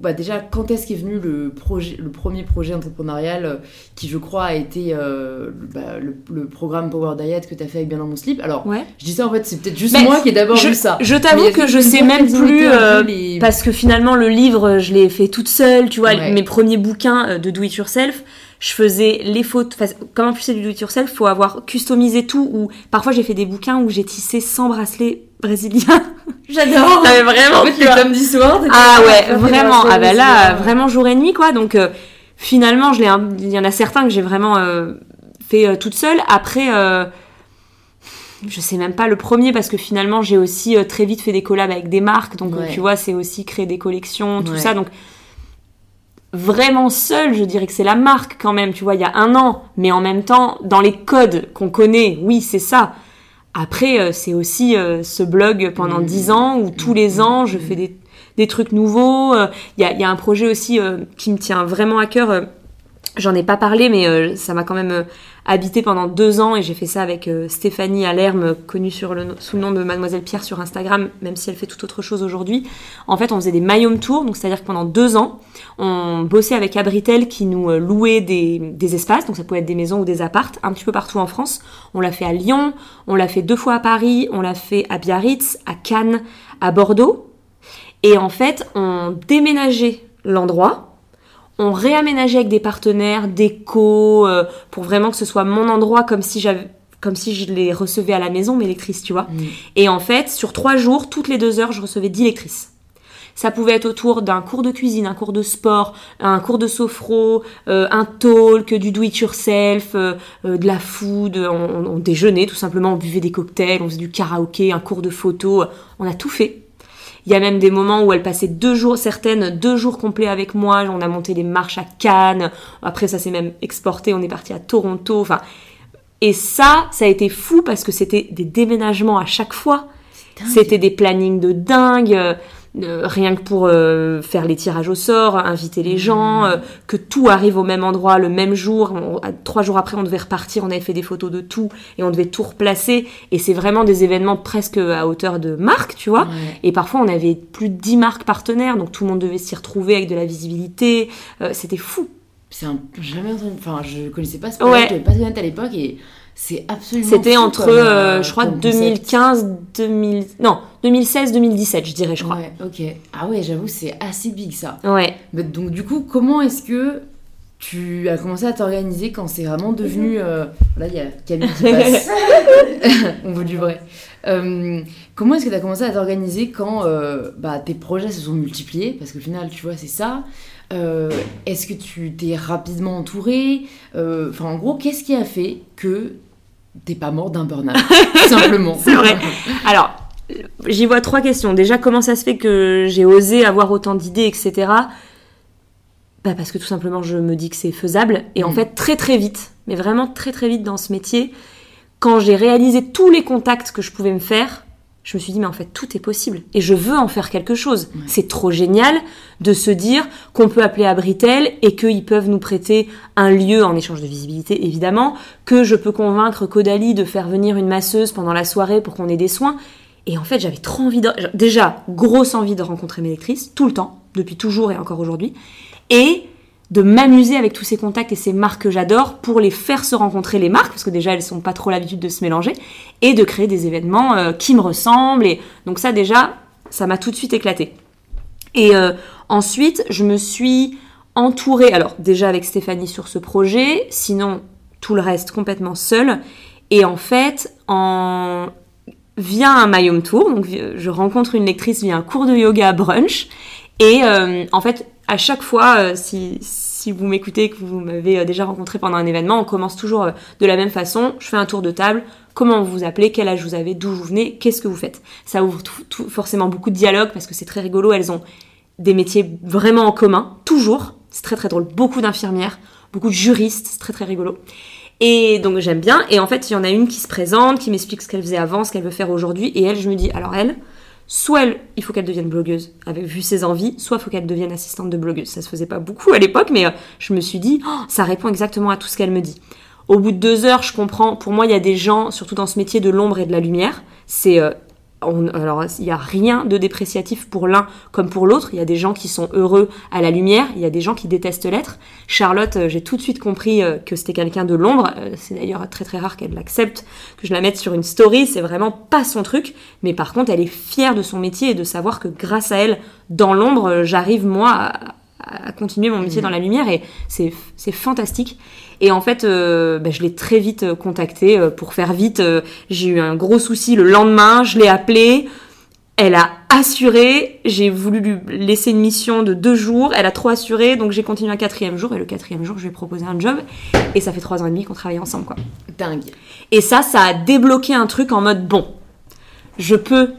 bah déjà, quand est-ce qu'est venu le projet, le premier projet entrepreneurial euh, qui, je crois, a été euh, le, bah, le- le programme Power Diet que tu as fait avec Bien dans mon slip? Alors, Ouais. je dis ça en fait, c'est peut-être juste Mais moi qui ai d'abord je, vu ça. je t'avoue que je sais même plus euh, les- parce que finalement le livre je l'ai fait toute seule, tu vois, Ouais. mes premiers bouquins de do it yourself, je faisais les photos. Enfin, comme en plus c'est du do it yourself, faut avoir customisé tout. Ou parfois j'ai fait des bouquins où j'ai tissé 100 bracelets brésiliens. J'adore. Ah, mais vraiment, En fait, tu vois. samedi soir. Ah ouais, vraiment. Ah bah là, aussi, vraiment jour et nuit quoi. Donc euh, finalement, je l'ai, il y en a certains que j'ai vraiment euh, fait euh, toute seule. Après, euh, je sais même pas le premier parce que finalement, j'ai aussi euh, très vite fait des collabs avec des marques. Donc euh, Ouais. tu vois, c'est aussi créer des collections, tout Ouais. ça. Donc vraiment seule, je dirais que c'est la marque quand même. Tu vois, il y a un an, mais en même temps, dans les codes qu'on connaît, oui, c'est ça. Après, euh, c'est aussi euh, ce blog pendant Mmh. 10 ans où tous les ans, je fais des, des trucs nouveaux. Euh, Il y, a, y a un projet aussi qui me tient vraiment à cœur. J'en ai pas parlé, mais ça m'a quand même habité pendant deux ans et j'ai fait ça avec euh, Stéphanie Alerme, connue sous le nom de Mademoiselle Pierre sur Instagram, même si elle fait tout autre chose aujourd'hui. En fait, on faisait des Mayom Tours, donc c'est-à-dire que pendant deux ans, on bossait avec Abritel qui nous euh, louait des, des espaces, donc ça pouvait être des maisons ou des appartes, un petit peu partout en France. On l'a fait à Lyon, on l'a fait deux fois à Paris, on l'a fait à Biarritz, à Cannes, à Bordeaux. Et en fait, on déménageait l'endroit, on réaménageait avec des partenaires, des co, euh, pour vraiment que ce soit mon endroit comme si j'avais comme si je les recevais à la maison, mes lectrices, tu vois. Mm. Et en fait, sur trois jours, toutes les deux heures, je recevais 10 lectrices. Ça pouvait être autour d'un cours de cuisine, un cours de sport, un cours de sophro, euh, un talk, du do-it-yourself, euh, euh, de la food, on, on- on déjeunait tout simplement, on buvait des cocktails, on faisait du karaoké, un cours de photo, on a tout fait. Il y a même des moments où elle passait deux jours, certaines deux jours complets avec moi. On a monté des marches à Cannes. Après, ça s'est même exporté. On est parti à Toronto. Enfin, et ça, ça a été fou parce que c'était des déménagements à chaque fois. C'était des plannings de dingue. Euh, rien que pour euh, faire les tirages au sort, inviter les gens, euh, que tout arrive au même endroit le même jour. On- trois jours après, on devait repartir, on avait fait des photos de tout et on devait tout replacer. Et c'est vraiment des événements presque à hauteur de marque, tu vois. Ouais. Et parfois, on avait plus de 10 marques partenaires, donc tout le monde devait s'y retrouver avec de la visibilité. Euh, C'était fou. C'est un... jamais entendu. Enfin, je connaissais pas ce projet, Ouais. j'avais pas à l'époque et c'est absolument. C'était entre, comme, euh, euh, je crois, comme concept. 2015, 2000... Non, 2016, 2017, je dirais, je crois. Ouais, ok. Ah ouais, j'avoue, c'est assez big ça. Ouais. Mais donc, du coup, comment est-ce que tu as commencé à t'organiser quand c'est vraiment devenu. euh, Là, il y a Camille qui passe. On veut du vrai. Euh, comment est-ce que tu as commencé à t'organiser quand euh, bah, tes projets se sont multipliés? Parce qu'au final, tu vois, c'est ça. Euh, est-ce que tu t'es rapidement entouré Euh, Enfin, en gros, qu'est-ce qui a fait que t'es pas mort d'un burn-out tout Simplement. C'est vrai. Alors, j'y vois trois questions. Déjà, comment ça se fait que j'ai osé avoir autant d'idées, etc. Bah parce que tout simplement, je me dis que c'est faisable. Et en Mm. fait, très très vite, mais vraiment très très vite dans ce métier, quand j'ai réalisé tous les contacts que je pouvais me faire, je me suis dit, mais en fait, tout est possible. Et je veux en faire quelque chose. Ouais. C'est trop génial de se dire qu'on peut appeler à Britel et qu'ils peuvent nous prêter un lieu en échange de visibilité, évidemment, que je peux convaincre Caudalie de faire venir une masseuse pendant la soirée pour qu'on ait des soins. Et en fait, j'avais trop envie de... Déjà, grosse envie de rencontrer mes lectrices, tout le temps, depuis toujours et encore aujourd'hui. Et de m'amuser avec tous ces contacts et ces marques que j'adore pour les faire se rencontrer les marques, parce que déjà elles sont pas trop l'habitude de se mélanger, et de créer des événements euh, qui me ressemblent. Et donc ça déjà, ça m'a tout de suite éclaté. Et euh, ensuite, je me suis entourée, alors déjà avec Stéphanie sur ce projet, sinon tout le reste complètement seul. Et en fait, en via un Mayom Tour, donc euh, je rencontre une lectrice via un cours de yoga brunch, Et en fait, à chaque fois, si, si vous m'écoutez, que vous m'avez euh, déjà rencontré pendant un événement, on commence toujours euh, de la même façon. Je fais un tour de table. Comment vous vous appelez? Quel âge vous avez? D'où vous venez? Qu'est-ce que vous faites? Ça ouvre forcément beaucoup de dialogues parce que c'est très rigolo. Elles ont des métiers vraiment en commun, toujours. C'est très très drôle. Beaucoup d'infirmières, beaucoup de juristes, c'est très très rigolo. Et donc j'aime bien. Et en fait, il y en a une qui se présente, qui m'explique ce qu'elle faisait avant, ce qu'elle veut faire aujourd'hui. Et elle, je me dis, alors elle, soit elle, il faut qu'elle devienne blogueuse, avec vu ses envies, soit il faut qu'elle devienne assistante de blogueuse. Ça se faisait pas beaucoup à l'époque, mais euh, je me suis dit, oh, ça répond exactement à tout ce qu'elle me dit. Au bout de deux heures, je comprends. Pour moi, il y a des gens, surtout dans ce métier de l'ombre et de la lumière. C'est euh, on- alors, il n'y a rien de dépréciatif pour l'un comme pour l'autre. Il y a des gens qui sont heureux à la lumière, il y a des gens qui détestent l'être. Charlotte, euh, j'ai tout de suite compris euh, que c'était quelqu'un de l'ombre. Euh, C'est d'ailleurs très très rare qu'elle l'accepte, que je la mette sur une story. C'est vraiment pas son truc. Mais par contre, elle est fière de son métier et de savoir que grâce à elle, dans l'ombre, j'arrive moi à, à continuer mon métier dans la lumière et c'est c'est fantastique. Et en fait, euh, bah, je l'ai très vite euh, contactée euh, pour faire vite. J'ai eu un gros souci le lendemain, je l'ai appelée. Elle a assuré, j'ai voulu lui laisser une mission de deux jours, elle a trop assuré, donc j'ai continué un quatrième jour, et le quatrième jour, je lui ai proposé un job, et ça fait trois ans et demi qu'on travaille ensemble, quoi. Dingue. Et ça, ça a débloqué un truc en mode, bon, je peux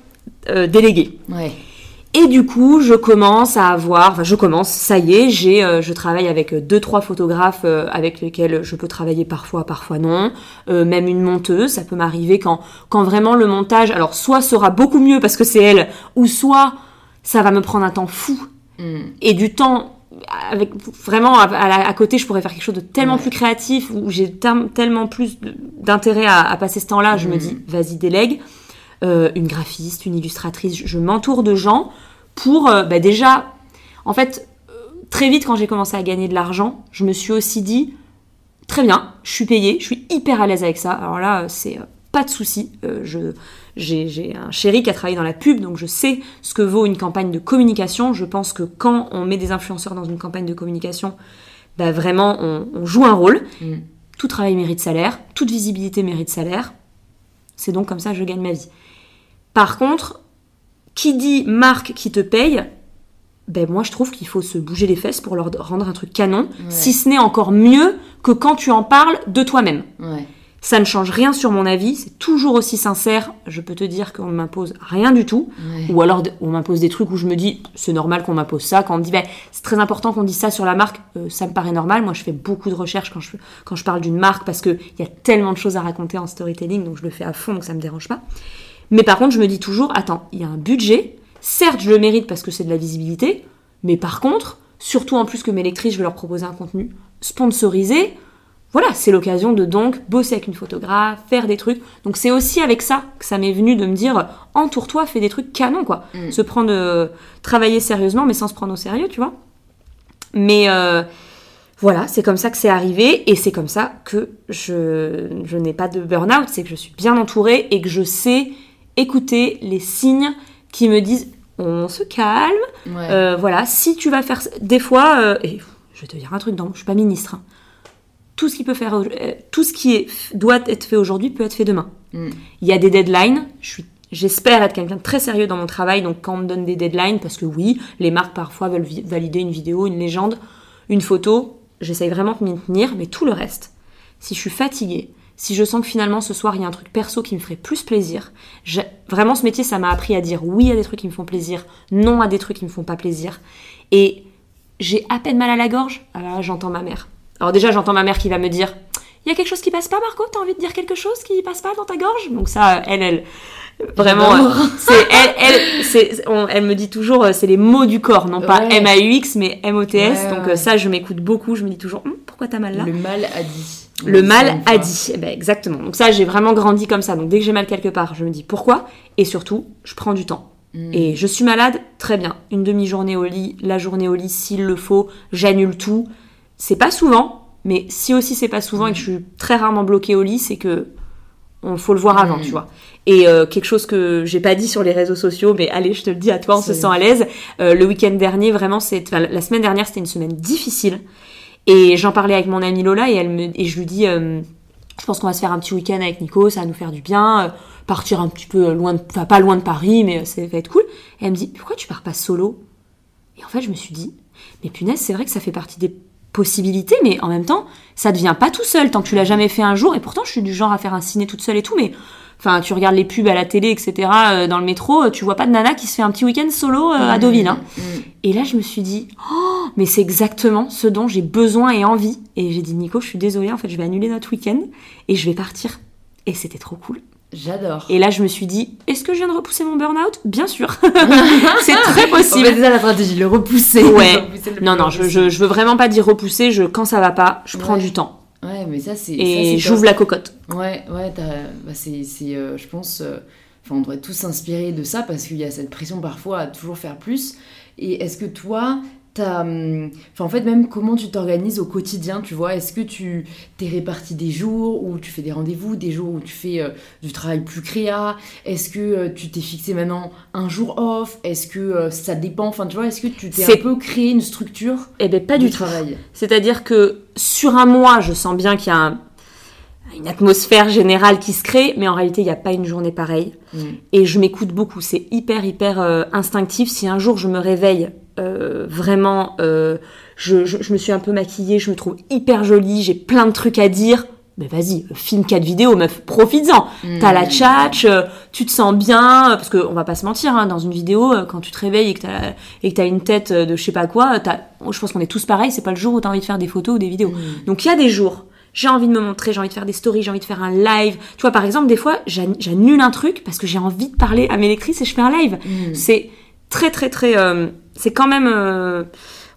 euh, déléguer. Ouais. Et du coup, je commence à avoir, enfin je commence, ça y est, j'ai, euh, je travaille avec euh, deux trois photographes euh, avec lesquels je peux travailler parfois, parfois non, Euh, même une monteuse, ça peut m'arriver quand quand vraiment le montage, alors soit sera beaucoup mieux parce que c'est elle, ou soit ça va me prendre un temps fou Mm. et du temps avec vraiment à, à la- à côté je pourrais faire quelque chose de tellement Ouais. plus créatif où j'ai tellement plus d'intérêt à, à passer ce temps-là je me Mhm. dis vas-y délègue Euh, une graphiste une illustratrice je, je m'entoure de gens pour euh, bah, déjà en fait euh, très vite quand j'ai commencé à gagner de l'argent je me suis aussi dit très bien je suis payée je suis hyper à l'aise avec ça alors là c'est pas de souci je j'ai j'ai un chéri qui a travaillé dans la pub, donc je sais ce que vaut une campagne de communication. Je pense que quand on met des influenceurs dans une campagne de communication, bah vraiment, on, on joue un rôle. Mm. Tout travail mérite salaire, toute visibilité mérite salaire. C'est donc comme ça que je gagne ma vie. Par contre, qui dit marque qui te paye, ben moi je trouve qu'il faut se bouger les fesses pour leur rendre un truc canon, si ce n'est encore mieux que quand tu en parles de toi-même. Ouais. Ça ne change rien sur mon avis, c'est toujours aussi sincère. Je peux te dire qu'on ne m'impose rien du tout. Ouais. Ou alors on m'impose des trucs où je me dis c'est normal qu'on m'impose ça. Quand on me dit ben, c'est très important qu'on dise ça sur la marque, euh, ça me paraît normal. Moi je fais beaucoup de recherches quand je, quand je parle d'une marque parce qu'il y a tellement de choses à raconter en storytelling, donc je le fais à fond, donc ça me dérange pas. Mais par contre je me dis toujours attends, il y a un budget. Certes je le mérite parce que c'est de la visibilité, mais par contre, surtout en plus que mes lectrices, je vais leur proposer un contenu sponsorisé. Voilà, c'est l'occasion de donc bosser avec une photographe, faire des trucs. Donc c'est aussi avec ça que ça m'est venu de me dire entoure-toi, fais des trucs canons quoi. Mm. Se prendre, euh, travailler sérieusement, mais sans se prendre au sérieux, tu vois. Mais euh, voilà, c'est comme ça que c'est arrivé et c'est comme ça que je, je n'ai pas de burn-out, c'est que je suis bien entourée et que je sais écouter les signes qui me disent on se calme, Ouais. euh, voilà, si tu vas faire des fois, euh, et je vais te dire un truc, non, je suis pas ministre. hein. Tout ce qui peut faire, euh, tout ce qui est, doit être fait aujourd'hui peut être fait demain. Mm. Il y a des deadlines. Je suis, j'espère être quelqu'un de très sérieux dans mon travail. Donc quand on me donne des deadlines, parce que oui, les marques parfois veulent valider une vidéo, une légende, une photo, j'essaye vraiment de m'y tenir. Mais tout le reste, si je suis fatiguée, si je sens que finalement ce soir il y a un truc perso qui me ferait plus plaisir, vraiment ce métier ça m'a appris à dire oui à des trucs qui me font plaisir, non à des trucs qui me font pas plaisir. Et j'ai à peine mal à la gorge, alors là j'entends ma mère. Alors déjà j'entends ma mère qui va me dire il y a quelque chose qui passe pas Marco, t'as envie de dire quelque chose qui passe pas dans ta gorge? Donc ça elle elle vraiment euh, c'est elle elle c'est on- elle me dit toujours euh, c'est les mots du corps non pas Ouais. M A U X mais M O T S Ouais, donc ouais. euh, ça je m'écoute beaucoup, je me dis toujours Hum, pourquoi t'as mal là? Le mal a dit. Le mal a dit. Eh ben, exactement. Donc ça, j'ai vraiment grandi comme ça. Donc dès que j'ai mal quelque part, je me dis pourquoi. Et surtout, je prends du temps. Mm. Et je suis malade, très bien. Une demi-journée au lit, la journée au lit s'il le faut, j'annule tout. C'est pas souvent, mais si aussi c'est pas souvent et que je suis très rarement bloquée au lit, c'est que on faut le voir avant, Mm. tu vois. Et euh, quelque chose que j'ai pas dit sur les réseaux sociaux, mais allez, je te le dis à toi, on se sent à l'aise. Euh, le week-end dernier, vraiment, c'est, enfin, la semaine dernière, c'était une semaine difficile. Et j'en parlais avec mon amie Lola et elle me, et je lui dis, euh, je pense qu'on va se faire un petit week-end avec Nico, ça va nous faire du bien, euh, partir un petit peu loin, de, enfin pas loin de Paris, mais euh, ça va être cool. Et elle me dit, pourquoi tu pars pas solo? Et en fait, je me suis dit, mais punaise, c'est vrai que ça fait partie des possibilités, mais en même temps, ça devient pas tout seul tant que tu l'as jamais fait un jour. Et pourtant, je suis du genre à faire un ciné toute seule et tout, mais enfin, tu regardes les pubs à la télé, etc., euh, dans le métro, euh, tu vois pas de nana qui se fait un petit week-end solo euh, à Deauville. Hein. Mm. Et là, je me suis dit, oh, mais c'est exactement ce dont j'ai besoin et envie. Et j'ai dit, Nico, je suis désolée, en fait, je vais annuler notre week-end et je vais partir. Et c'était trop cool. J'adore. Et là, je me suis dit, est-ce que je viens de repousser mon burn-out? Bien sûr. c'est très possible. fait ça la stratégie, le repousser. Ouais. Le repousser le Non, non, je, possible. je, je veux vraiment pas dire repousser. Je, quand ça va pas, je prends Ouais. du temps. Ouais, mais ça, c'est. Et j'ouvre la cocotte. Ouais, ouais, bah, c'est, euh, je pense, euh, enfin, on devrait tous s'inspirer de ça parce qu'il y a cette pression parfois à toujours faire plus. Et est-ce que toi, enfin, en fait, même comment tu t'organises au quotidien, tu vois Est-ce que tu t'es réparti des jours où tu fais des rendez-vous, des jours où tu fais euh, du travail plus créa? Est-ce que euh, tu t'es fixé maintenant un jour off? Est-ce que euh, ça dépend? Enfin, tu vois, est-ce que tu t'es C'est- un peu créé une structure Eh ben, pas du travail? C'est-à-dire que sur un mois, je sens bien qu'il y a un- une atmosphère générale qui se crée, mais en réalité, il n'y a pas une journée pareille. Mm. Et je m'écoute beaucoup. C'est hyper, hyper euh, instinctif. Si un jour je me réveille euh, vraiment, euh, je, je- je me suis un peu maquillée, je me trouve hyper jolie, j'ai plein de trucs à dire. Mais vas-y, filme quatre vidéos, meuf, profites-en. T'as la tchatch, euh, tu te sens bien, euh, parce qu'on va pas se mentir, hein, dans une vidéo, euh, quand tu te réveilles et que t'as et que t'as une tête euh, de je sais pas quoi, t'as- je pense qu'on est tous pareils, c'est pas le jour où t'as envie de faire des photos ou des vidéos. Mm. Donc il y a des jours, j'ai envie de me montrer, j'ai envie de faire des stories, j'ai envie de faire un live. Tu vois, par exemple, des fois, j'an- j'annule un truc parce que j'ai envie de parler à mes lectrices et je fais un live. Mm. C'est très, très, très. euh, c'est quand même. euh,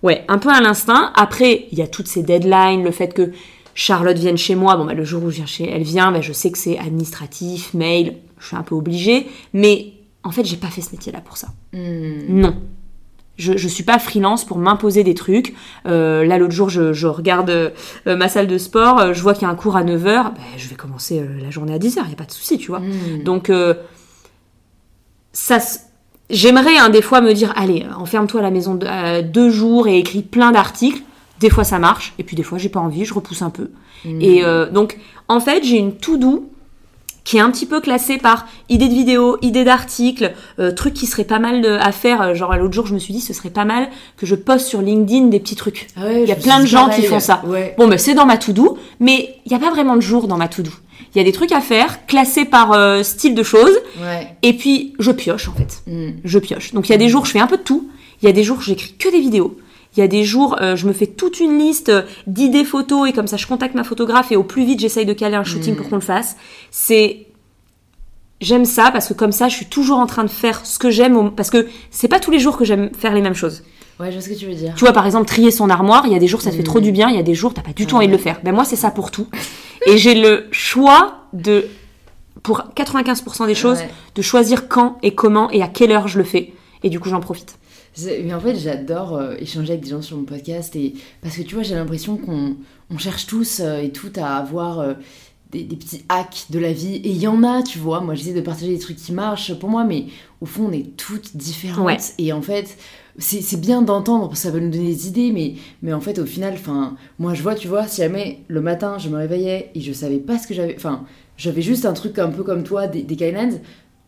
ouais, un peu à l'instinct. Après, il y a toutes ces deadlines, le fait que Charlotte vienne chez moi. Bon, bah, le jour où je viens chez elle vient, bah, je sais que c'est administratif, mail, je suis un peu obligée. Mais en fait, j'ai pas fait ce métier-là pour ça. Mm. Non. Je, je suis pas freelance pour m'imposer des trucs. Euh, là, l'autre jour, je, je regarde euh, ma salle de sport, euh, je vois qu'il y a un cours à 9h, je vais commencer la journée à 10h, il n'y a pas de souci, tu vois. Mm. Donc, ça, j'aimerais hein, des fois me dire, allez, euh, enferme-toi à la maison de- euh, deux jours et écris plein d'articles. Des fois, ça marche, et puis des fois, j'ai pas envie, je repousse un peu. Mm. Et euh, donc, en fait, j'ai une to-do qui est un petit peu classée par idées de vidéos, idées d'articles, euh, trucs qui seraient pas mal de- à faire. Genre, l'autre jour, je me suis dit, ce serait pas mal que je poste sur LinkedIn des petits trucs. Ah ouais, Il y a plein de gens pareil. qui font ça. Ouais. Bon, ben, c'est dans ma to-do, mais il n'y a pas vraiment de jour dans ma to-do. Il y a des trucs à faire, classés par euh, style de choses, Ouais. et puis je pioche, en fait. Mm. Je pioche. Donc, il y a des jours, je fais un peu de tout. Il y a des jours, j'écris que des vidéos. Il y a des jours, euh, je me fais toute une liste euh, d'idées photos et comme ça, je contacte ma photographe et au plus vite, j'essaye de caler un shooting Mm. pour qu'on le fasse. C'est J'aime ça parce que comme ça, je suis toujours en train de faire ce que j'aime au- parce que c'est pas tous les jours que j'aime faire les mêmes choses. Ouais, je vois ce que tu veux dire. Tu vois, par exemple, trier son armoire, il y a des jours ça te fait Mm. trop du bien, il y a des jours t'as pas du tout envie de le faire. Ben moi, c'est ça pour tout. Et j'ai le choix de, pour 95% des choses, Ouais. de choisir quand et comment et à quelle heure je le fais. Et du coup, j'en profite. Mais en fait, j'adore euh, échanger avec des gens sur mon podcast et parce que tu vois, j'ai l'impression qu'on on cherche tous euh, et toutes à avoir euh, des, des petits hacks de la vie et il y en a, tu vois. Moi, j'essaie de partager des trucs qui marchent pour moi, mais au fond, on est toutes différentes Ouais. et en fait. C'est bien d'entendre ça va nous donner des idées, mais, mais en fait, au final, enfin, moi, je vois, tu vois, si jamais le matin, je me réveillais et je savais pas ce que j'avais. Enfin, j'avais juste un truc un peu comme toi, des, des guidelines,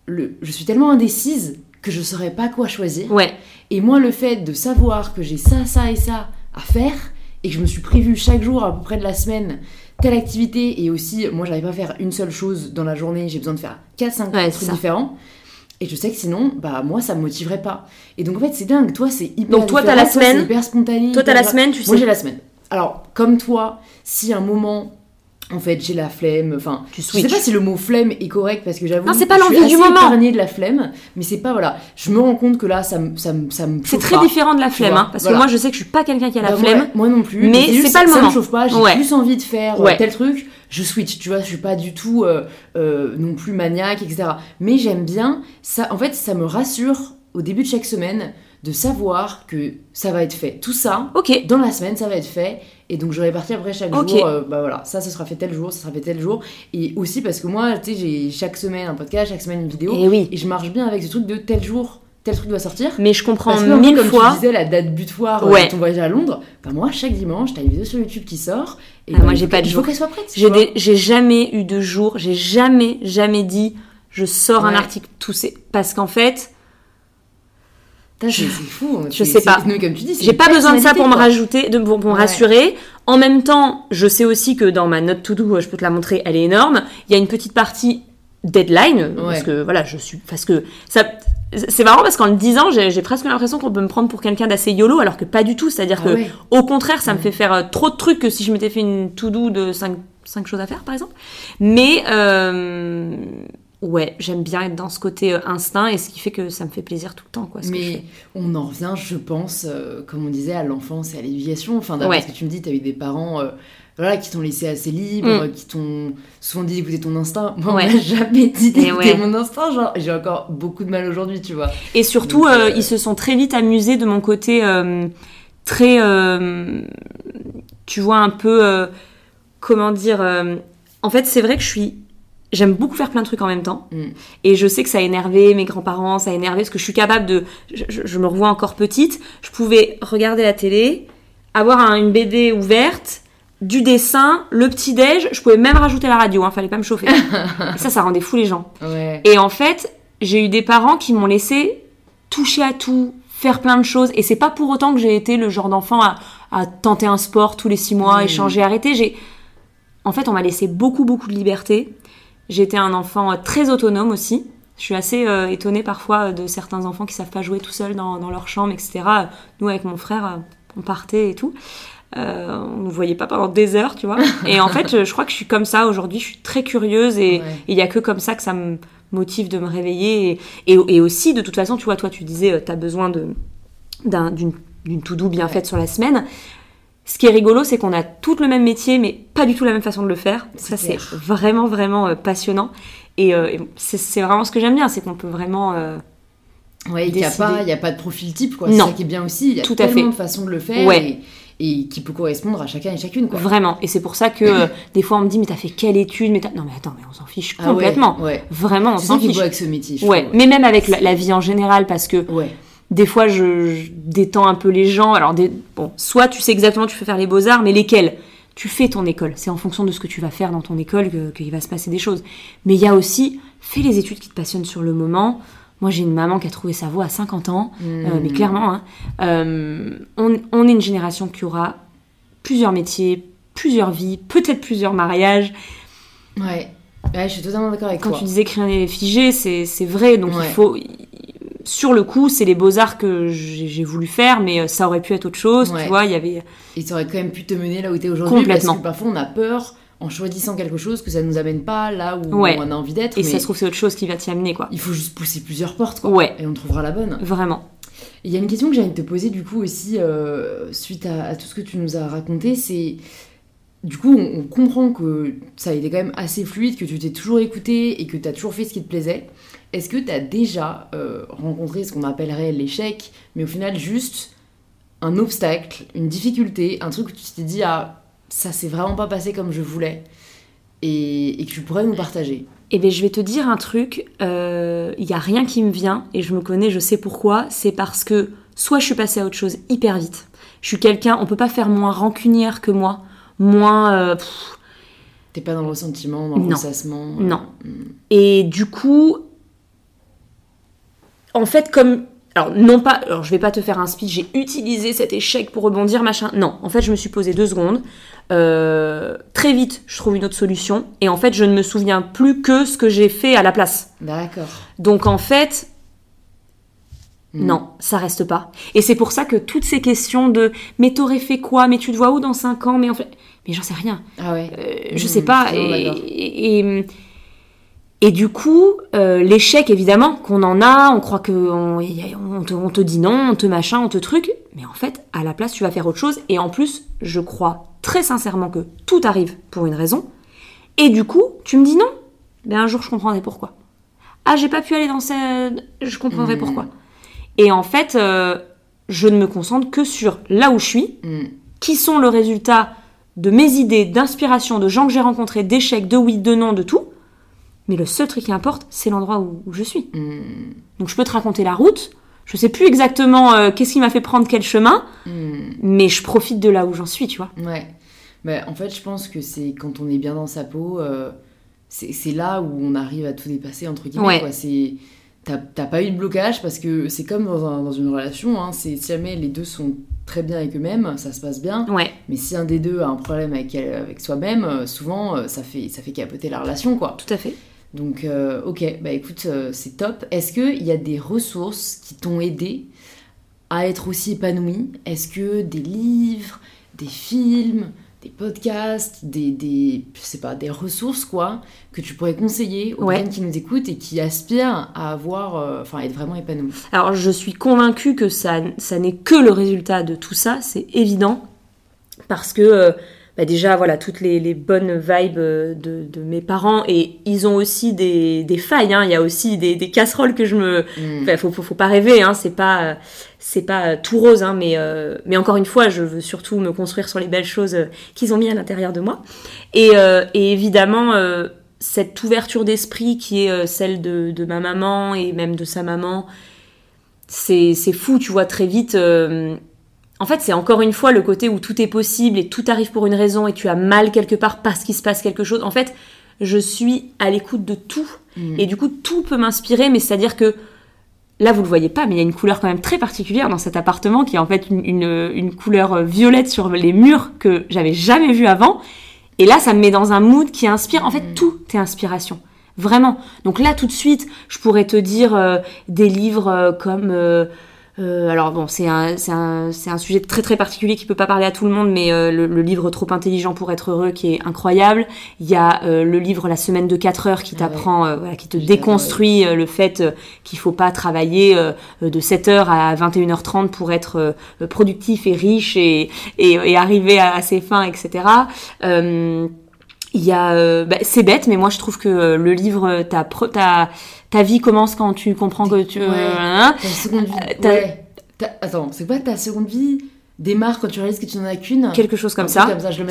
le, je suis tellement indécise que je saurais pas quoi choisir. Ouais. Et moi, le fait de savoir que j'ai ça, ça et ça à faire, et que je me suis prévu chaque jour à peu près de la semaine telle activité, et aussi, moi, j'arrive pas à faire une seule chose dans la journée, j'ai besoin de faire 4-5 Ouais, trucs ça. différents. Et je sais que sinon, bah moi, ça me motiverait pas. Et donc, en fait, c'est dingue. Toi, c'est hyper. Donc, toi, t'as la semaine. hyper spontané. Toi, t'as la semaine, tu Moi, sais. j'ai la semaine. Alors, comme toi, si à un moment. En fait, j'ai la flemme. Enfin, Tu je sais pas si le mot flemme est correct parce que j'avoue. Non, c'est pas je suis l'envie du moment. épargnée de la flemme, mais c'est pas voilà. Je me rends compte que là, ça me ça me ça me C'est très pas. différent de la flemme, hein, parce voilà. que moi, je sais que je suis pas quelqu'un qui a la Bah, flemme. moi, moi non plus. mais c'est pas le ça moment. me chauffe pas. J'ai Ouais. plus envie de faire euh, Ouais. tel truc. Je switch. Tu vois, je suis pas du tout euh, euh, non plus maniaque, etc. Mais j'aime bien ça. En fait, ça me rassure au début de chaque semaine de savoir que ça va être fait. Tout ça Ok. dans la semaine, ça va être fait. Et donc, je répartis après chaque jour. euh, bah voilà, ça, ce sera fait tel jour, ça sera fait tel jour. Et aussi parce que moi, tu sais, j'ai chaque semaine un podcast, chaque semaine une vidéo. Et oui. Et je marche bien avec ce truc de tel jour, tel truc doit sortir. Mais je comprends Parce que, mille comme fois. tu disais, la date butoir euh, Ouais. de ton voyage à Londres, bah moi, chaque dimanche, t'as une vidéo sur YouTube qui sort. Et Ah, moi, il j'ai pas de Il jour. faut qu'elle soit prête. J'ai vois. des- j'ai jamais eu de jour, j'ai jamais, jamais dit je sors un article toussé. Parce qu'en fait, c'est c'est fou. hein. je sais pas. comme tu dis, J'ai pas besoin de ça pour me rajouter, de, pour, pour me rassurer. En même temps, je sais aussi que dans ma note to do, je peux te la montrer, elle est énorme. Il y a une petite partie deadline parce que voilà, je suis parce que ça c'est marrant parce qu'en le disant, j'ai presque l'impression qu'on peut me prendre pour quelqu'un d'assez yolo alors que pas du tout, c'est-à-dire Ah que au contraire, ça me fait faire euh, trop de trucs que si je m'étais fait une to do de 5 cinq choses à faire par exemple. Mais euh, ouais, j'aime bien être dans ce côté euh, instinct et ce qui fait que ça me fait plaisir tout le temps quoi ce que je Mais fais. on en revient, je pense, euh, comme on disait, à l'enfance et à l'éducation. Enfin, d'après Ouais. ce que tu me dis, tu as eu des parents euh, voilà, qui t'ont laissé assez libre, Mm. qui t'ont souvent dit d'écouter ton instinct. Moi, Ouais. on m'a jamais dit d'écouter ouais. mon instinct. Genre, j'ai encore beaucoup de mal aujourd'hui, tu vois. Et surtout, Donc, euh, euh, ils se sont très vite amusés de mon côté euh, très, euh, tu vois, un peu, comment dire, en fait, c'est vrai que je suis, j'aime beaucoup faire plein de trucs en même temps. Mm. Et je sais que ça a énervé mes grands-parents, ça a énervé, parce que je suis capable de, je, je- je me revois encore petite, je pouvais regarder la télé, avoir un- une BD ouverte, du dessin, le petit-déj, je pouvais même rajouter la radio, hein, fallait pas me chauffer. Et ça, ça rendait fou les gens. Ouais. Et en fait, j'ai eu des parents qui m'ont laissé toucher à tout, faire plein de choses. Et c'est pas pour autant que j'ai été le genre d'enfant à, à tenter un sport tous les six mois, Mm. échanger, arrêter. J'ai, en fait, on m'a laissé beaucoup, beaucoup de liberté. J'étais un enfant euh, très autonome aussi. Je suis assez euh, étonnée parfois euh, de certains enfants qui savent pas jouer tout seuls dans, dans leur chambre, etc. Nous, avec mon frère, on partait et tout. Euh, on ne voyait pas pendant des heures, tu vois. Et en fait, je, crois que je suis comme ça aujourd'hui. Je suis très curieuse et Ouais. il y a que comme ça que ça me motive de me réveiller. Et, et, et aussi, de toute façon, tu vois, toi, tu disais, tu as besoin de, d'un- d'une, d'une to-do bien Ouais. faite sur la semaine. Ce qui est rigolo, c'est qu'on a tout le même métier, mais pas du tout la même façon de le faire. C'est Ça, c'est vraiment, vraiment euh, passionnant. Et, euh, et c'est, c'est vraiment ce que j'aime bien, c'est qu'on peut vraiment... euh, Ouais, il n'y a, pas- y a pas de profil type, quoi. Non. C'est ça qui est bien aussi. Il y a Tout à tellement fait. de façons de le faire Ouais. et, et qui peut correspondre à chacun et chacune, quoi. Vraiment. Et c'est pour ça que euh, des fois, on me dit, mais t'as fait quelle étude? Mais t'as- Non, mais attends, mais on s'en fiche Ah ouais, complètement. Ouais. Vraiment, on s'en fiche. avec ce métier, Ouais, trouve. mais même avec la, la vie en général, parce que Ouais. des fois je, je détends un peu les gens. Alors, des, bon, soit tu sais exactement tu veux faire les beaux-arts, mais lesquels? Tu fais ton école. C'est en fonction de ce que tu vas faire dans ton école que- qu'il va se passer des choses. Mais il y a aussi, fais les études qui te passionnent sur le moment. Moi, j'ai une maman qui a trouvé sa voie à 50 ans, euh, Mm. mais clairement, hein. Euh, on, on est une génération qui aura plusieurs métiers, plusieurs vies, peut-être plusieurs mariages. Ouais. Ouais, je suis totalement d'accord avec Quand toi. tu disais rien n'est figé, c'est vrai. Donc Ouais. il faut. Sur le coup, c'est les beaux-arts que j'ai j'ai voulu faire, mais euh, ça aurait pu être autre chose, Ouais. tu vois. Il y avait. Et ça aurait quand même pu te mener là où tu es aujourd'hui. Complètement. Parce que parfois, on a peur, en choisissant quelque chose, que ça nous amène pas là où Ouais. on a envie d'être. Et mais ça se trouve, c'est autre chose qui va t'y amener, quoi. Il faut juste pousser plusieurs portes, quoi. Ouais. Et on trouvera la bonne. Vraiment. Il y a une question que j'ai envie de te poser, du coup, aussi, euh, suite à, à tout ce que tu nous as raconté, c'est. Du coup, on, on comprend que ça a été quand même assez fluide, que tu t'es toujours écouté et que tu as toujours fait ce qui te plaisait. Est-ce que tu as déjà euh, rencontré ce qu'on appellerait l'échec, mais au final juste un obstacle, une difficulté, un truc où tu t'es dit, ah, ça s'est vraiment pas passé comme je voulais, et, et que tu pourrais nous partager Eh bien, je vais te dire un truc. euh, Il y a rien qui me vient, et je me connais, je sais pourquoi. C'est parce que soit je suis passée à autre chose hyper vite. Je suis quelqu'un, on peut pas faire moins rancunière que moi, moins. euh, T'es pas dans le ressentiment, dans le Non. ressassement euh, Non. mm. Et du coup, en fait, comme. Alors, non pas. Alors, je vais pas te faire un speech, j'ai utilisé cet échec pour rebondir, machin. Non, en fait, je me suis posé deux secondes. Euh, très vite, je trouve une autre solution. Et en fait, je ne me souviens plus que ce que j'ai fait à la place. D'accord. Donc, en fait, non, ça reste pas. Et c'est pour ça que toutes ces questions de mais t'aurais fait quoi? Mais tu te vois où dans 5 ans? Mais en fait. Mais j'en sais rien. Ah ouais. Euh, je Mm, sais pas. et- et du coup, euh, l'échec, évidemment, qu'on en a, on croit que on, te, on te dit non, on te machin, on te truc. Mais en fait, à la place, tu vas faire autre chose. Et en plus, je crois très sincèrement que tout arrive pour une raison. Et du coup, tu me dis non. Ben un jour, je comprendrai pourquoi. Ah, j'ai pas pu aller dans cette... Je comprendrai Mm. pourquoi. Et en fait, euh, je ne me concentre que sur là où je suis, Mm. qui sont le résultat de mes idées, d'inspiration, de gens que j'ai rencontrés, d'échecs, de oui, de non, de tout. Mais le seul truc qui importe, c'est l'endroit où, où je suis. Mm. Donc je peux te raconter la route. Je sais plus exactement euh, qu'est-ce qui m'a fait prendre quel chemin, Mm. mais je profite de là où j'en suis, tu vois. Ouais. Bah, en fait, je pense que c'est quand on est bien dans sa peau, euh, c'est là où on arrive à tout dépasser, entre guillemets. Ouais. t'as t'as pas eu de blocage parce que c'est comme dans, un- dans une relation, hein, c'est si jamais les deux sont très bien avec eux-mêmes, ça se passe bien. Ouais, Mais si un des deux a un problème avec, avec soi-même, euh, souvent ça fait, ça fait capoter la relation, quoi. tout à fait. Donc, euh, ok, bah écoute, euh, c'est top. Est-ce qu'il y a des ressources qui t'ont aidé à être aussi épanoui Est-ce que des livres, des films, des podcasts, des, des, je sais pas, des ressources, quoi, que tu pourrais conseiller aux Ouais. personnes qui nous écoutent et qui aspirent à avoir, euh, enfin, être vraiment épanouies? Alors je suis convaincue que ça, ça n'est que le résultat de tout ça, c'est évident, parce que bah déjà voilà toutes les, les bonnes vibes euh, de, de mes parents et ils ont aussi des, des failles, hein. il y a aussi des, des casseroles que je me, Mm. Enfin, faut, faut, faut pas rêver, hein, c'est pas, c'est pas tout rose, hein, mais, euh, mais encore une fois, je veux surtout me construire sur les belles choses euh, qu'ils ont mis à l'intérieur de moi. Et, euh, et évidemment, euh, cette ouverture d'esprit qui est celle de, de ma maman et même de sa maman, c'est, c'est fou, tu vois, très vite. euh, en fait, c'est encore une fois le côté où tout est possible et tout arrive pour une raison et tu as mal quelque part parce qu'il se passe quelque chose. En fait, je suis à l'écoute de tout. Mm. Et du coup, tout peut m'inspirer, mais c'est-à-dire que là, vous le voyez pas, mais il y a une couleur quand même très particulière dans cet appartement qui est en fait une, une, une couleur euh, violette sur les murs que j'avais jamais vue avant. Et là, ça me met dans un mood qui inspire. En fait, Mm. tout est inspiration. Vraiment. Donc là, tout de suite, je pourrais te dire euh, des livres euh, comme. euh, euh, alors bon, c'est un, c'est un, c'est un sujet très très particulier qui peut pas parler à tout le monde, mais euh, le, le livre Trop intelligent pour être heureux qui est incroyable. Il y a euh, le livre La semaine de 4 heures qui Ah t'apprend, euh, voilà, qui te déconstruit euh, le fait qu'il faut pas travailler euh, de 7h à 21h30 pour être euh, productif et riche et, et, et arriver à, à ses fins, etc. Euh, il y a, euh, bah, c'est bête, mais moi je trouve que le livre, euh, ta, vie commence quand tu comprends que tu, Ouais. hein, Ta seconde vie. Euh, ouais. Attends, c'est quoi ta seconde vie? Démarre quand tu réalises que tu n'en as qu'une? Quelque chose comme ça. Comme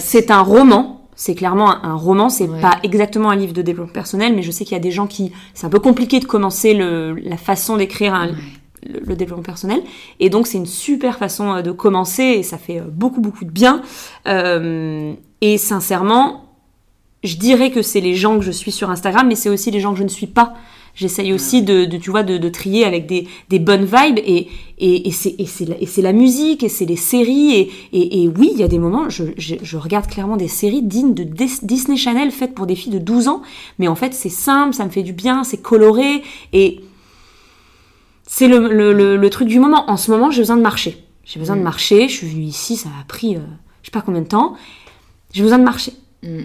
C'est, un roman. C'est clairement un, roman. C'est Ouais. pas exactement un livre de développement personnel, mais je sais qu'il y a des gens qui, c'est un peu compliqué de commencer le, la façon d'écrire un, le, le développement personnel. Et donc, c'est une super façon euh, de commencer et ça fait euh, beaucoup, beaucoup de bien. Euh, et sincèrement, je dirais que c'est les gens que je suis sur Instagram, mais c'est aussi les gens que je ne suis pas. J'essaye aussi de, de, tu vois, de, de trier avec des, des bonnes vibes et, et, et c'est la, musique et c'est les séries et, oui, il y a des moments, je, je, je regarde clairement des séries dignes de Dis- Disney Channel faites pour des filles de 12 ans, mais en fait c'est simple, ça me fait du bien, c'est coloré et c'est le, le, le, le truc du moment. En ce moment, j'ai besoin de marcher. J'ai besoin de Mm. marcher. Je suis venue ici, ça a pris euh, je sais pas combien de temps. J'ai besoin de marcher. Mm.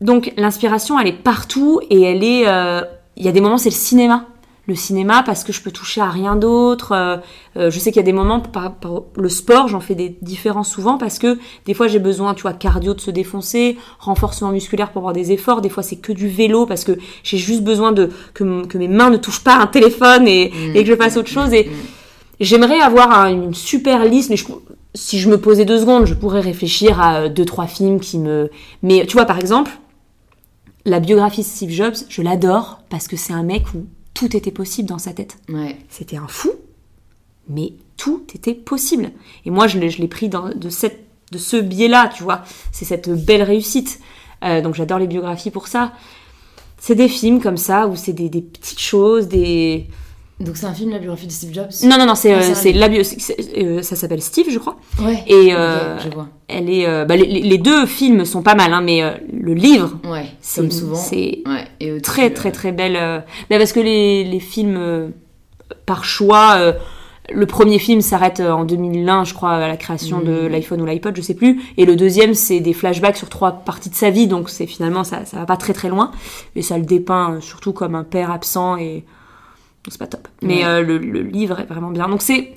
Donc l'inspiration, elle est partout et elle est. euh, Il y a des moments, c'est le cinéma. Le cinéma parce que je peux toucher à rien d'autre. euh, euh, je sais qu'il y a des moments par, par le sport, j'en fais des différents souvent parce que des fois j'ai besoin, tu vois, cardio de se défoncer, renforcement musculaire pour avoir des efforts. Des fois c'est que du vélo parce que j'ai juste besoin de que, mes mains ne touchent pas un téléphone et, Mm. et que je fasse autre chose. Et Mm. J'aimerais avoir un- une super liste, mais je- si je me posais deux secondes, je pourrais réfléchir à deux, trois films qui me... Mais tu vois, par exemple, la biographie de Steve Jobs, je l'adore parce que c'est un mec où tout était possible dans sa tête. Ouais. C'était un fou, mais tout était possible. Et moi, je l'ai pris dans, de, cette, de ce biais-là, tu vois. C'est cette belle réussite. Euh, donc j'adore les biographies pour ça. C'est des films comme ça où c'est des, des petites choses, des... Donc c'est un film, la biographie de Steve Jobs Non, non, non, c'est Ah, euh, c'est la bio... euh, ça s'appelle Steve, je crois. Ouais. Et euh, je vois. elle est, euh, bah, les, les deux films sont pas mal, hein, mais le livre, Ouais, c'est comme souvent. c'est Ouais. Et au-dessus, très très très belle. bah, parce que les, les films par choix, le premier film s'arrête en 2001, je crois, à la création de Mhm. l'iPhone ou l'iPod, je sais plus. Et le deuxième, c'est des flashbacks sur trois parties de sa vie, donc c'est finalement ça, ça va pas très très loin. Et ça le dépeint surtout comme un père absent et c'est pas top. Mais euh, le, le livre est vraiment bien. Donc c'est,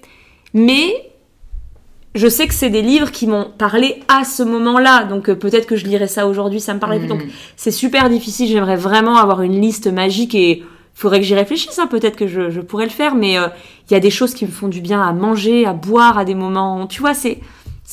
mais je sais que c'est des livres qui m'ont parlé à ce moment-là, donc euh, peut-être que je lirai ça aujourd'hui, ça me parlerait plus. Mm. Donc c'est super difficile, j'aimerais vraiment avoir une liste magique et faudrait que j'y réfléchisse, hein, peut-être que je, je pourrais le faire, mais euh, il y a des choses qui me font du bien à manger, à boire, à des moments, tu vois, c'est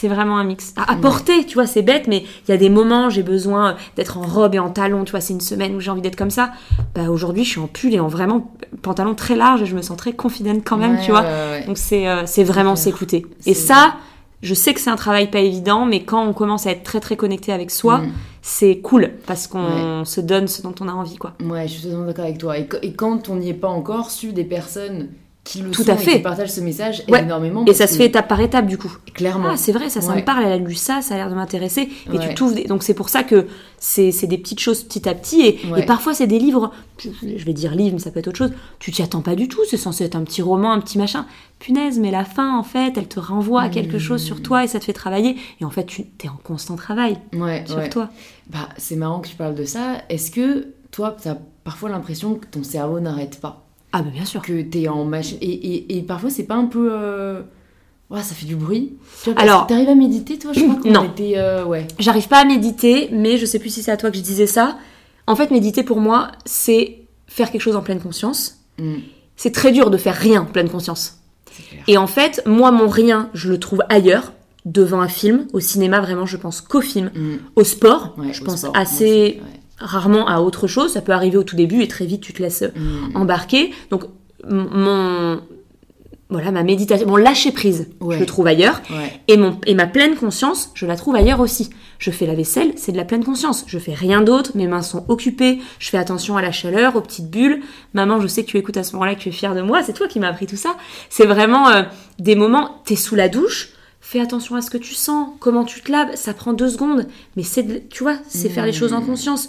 c'est vraiment un mix. À, à porter, tu vois, c'est bête, mais il y a des moments, j'ai besoin d'être en robe et en talons, tu vois, c'est une semaine où j'ai envie d'être comme ça. Bah aujourd'hui, je suis en pull et en vraiment pantalon très large et je me sens très confidente quand même, ouais, tu vois. ouais, ouais. Donc c'est euh, c'est vraiment s'écouter. Et ça, je sais que c'est un travail pas évident, mais quand on commence à être très très connecté avec soi, Mm. c'est cool parce qu'on se donne ce dont on a envie, quoi. Ouais, je suis totalement d'accord avec toi. Et, qu- et quand on n'y est pas encore, suivre des personnes qui le Tout sont à et fait. qui partagent ce message Ouais. énormément. Et ça se fait étape par étape, du coup. clairement. Ah, c'est vrai, ça, ça Ouais. me parle, elle a lu ça, ça a l'air de m'intéresser. Et Ouais. tu t'ouvres. des- Donc c'est pour ça que c'est des petites choses petit à petit. Et, et parfois, c'est des livres, je vais dire livre, mais ça peut être autre chose. Tu t'y attends pas du tout, c'est censé être un petit roman, un petit machin. Punaise, mais la fin, en fait, elle te renvoie à quelque chose sur toi et ça te fait travailler. Et en fait, tu es en constant travail sur toi. Bah, c'est marrant que tu parles de ça. Est-ce que toi, tu as parfois l'impression que ton cerveau n'arrête pas? Ah, bah bien sûr. Que tu es en machine. Et, et, et parfois, c'est pas un peu. euh, Ouais, ça fait du bruit. Tu vois, Alors- tu arrives à méditer, toi Je crois qu'on Non. était. euh, ouais. J'arrive pas à méditer, mais je sais plus si c'est à toi que je disais ça. En fait, méditer pour moi, c'est faire quelque chose en pleine conscience. Mm, C'est très dur de faire rien en pleine conscience. Et en fait, moi, mon rien, je le trouve ailleurs, devant un film. Au cinéma, vraiment, je pense qu'au film. Mm, Au sport, ouais, je au pense sport, assez. Rarement à autre chose. Ça peut arriver au tout début et très vite, tu te laisses Mm, embarquer. Donc, mon. Voilà, ma méditation, mon lâcher prise, Ouais. je le trouve ailleurs. ouais. Et, mon, et ma pleine conscience, je la trouve ailleurs aussi. Je fais la vaisselle, c'est de la pleine conscience. Je fais rien d'autre, mes mains sont occupées, je fais attention à la chaleur, aux petites bulles. Maman, je sais que tu écoutes à ce moment-là, que tu es fière de moi, c'est toi qui m'as appris tout ça. C'est vraiment euh, des moments, t'es sous la douche, fais attention à ce que tu sens, comment tu te laves, ça prend deux secondes, mais c'est, tu vois, c'est faire les choses en conscience.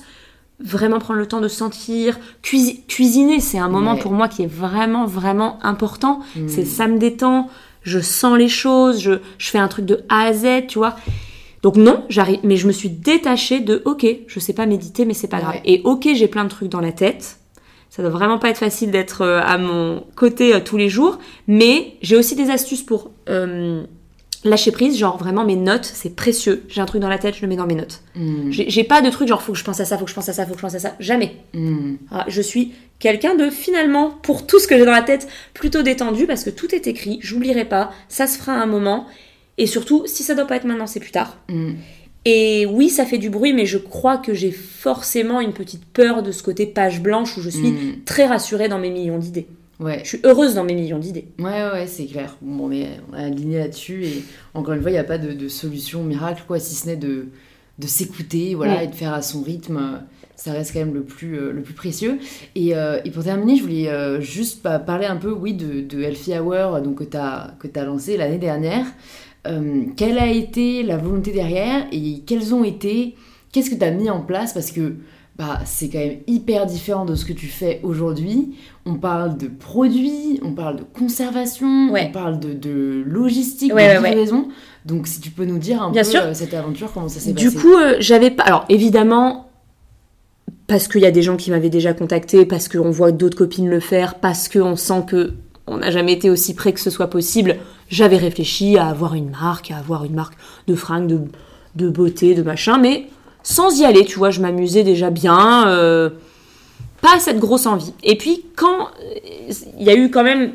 Vraiment prendre le temps de sentir, cuisi- cuisiner, c'est un moment Ouais. pour moi qui est vraiment, vraiment important. Mm. C'est ça me détend, je sens les choses, je, je fais un truc de A à Z, tu vois. Donc non, j'arrive, mais je me suis détachée de ok, je sais pas méditer, mais c'est pas grave. Et ok, j'ai plein de trucs dans la tête. Ça doit vraiment pas être facile d'être euh, à mon côté euh, tous les jours, mais j'ai aussi des astuces pour euh, lâcher prise. Genre vraiment mes notes, c'est précieux. J'ai un truc dans la tête, je le mets dans mes notes. Mm, J'ai pas de truc genre faut que je pense à ça, faut que je pense à ça, faut que je pense à ça. Jamais. mm. Ah, je suis quelqu'un de finalement, pour tout ce que j'ai dans la tête, plutôt détendu parce que tout est écrit, j'oublierai pas, ça se fera à un moment. Et surtout, si ça doit pas être maintenant, c'est plus tard. Mm. Et oui, ça fait du bruit, mais je crois que j'ai forcément une petite peur de ce côté page blanche où je suis très rassurée dans mes millions d'idées. Ouais. Je suis heureuse dans mes millions d'idées. Ouais, ouais, c'est clair. Bon, on est, on est aligné là-dessus. Et encore une fois, il n'y a pas de, de solution miracle, quoi, si ce n'est de, de s'écouter voilà, Ouais. et de faire à son rythme. Ça reste quand même le plus, euh, le plus précieux. Et, euh, et pour terminer, je voulais euh, juste parler un peu, oui, de, de Healthy Hour donc, que tu as, que as lancé l'année dernière. Euh, quelle a été la volonté derrière et quelles ont été. Qu'est-ce que tu as mis en place? Parce que bah, c'est quand même hyper différent de ce que tu fais aujourd'hui. On parle de produits, on parle de conservation, Ouais. on parle de, de logistique, Ouais, de livraison. Donc si tu peux nous dire un Bien peu sûr. euh, cette aventure, comment ça s'est Du passé coup, euh, j'avais pas. Alors, évidemment, parce qu'il y a des gens qui m'avaient déjà contacté, parce qu'on voit d'autres copines le faire, parce qu'on sent que on n'a jamais été aussi près que ce soit possible, j'avais réfléchi à avoir une marque, à avoir une marque de fringues, de, de beauté, de machin, mais sans y aller, tu vois, je m'amusais déjà bien. euh, pas cette grosse envie. Et puis, quand il y a eu quand même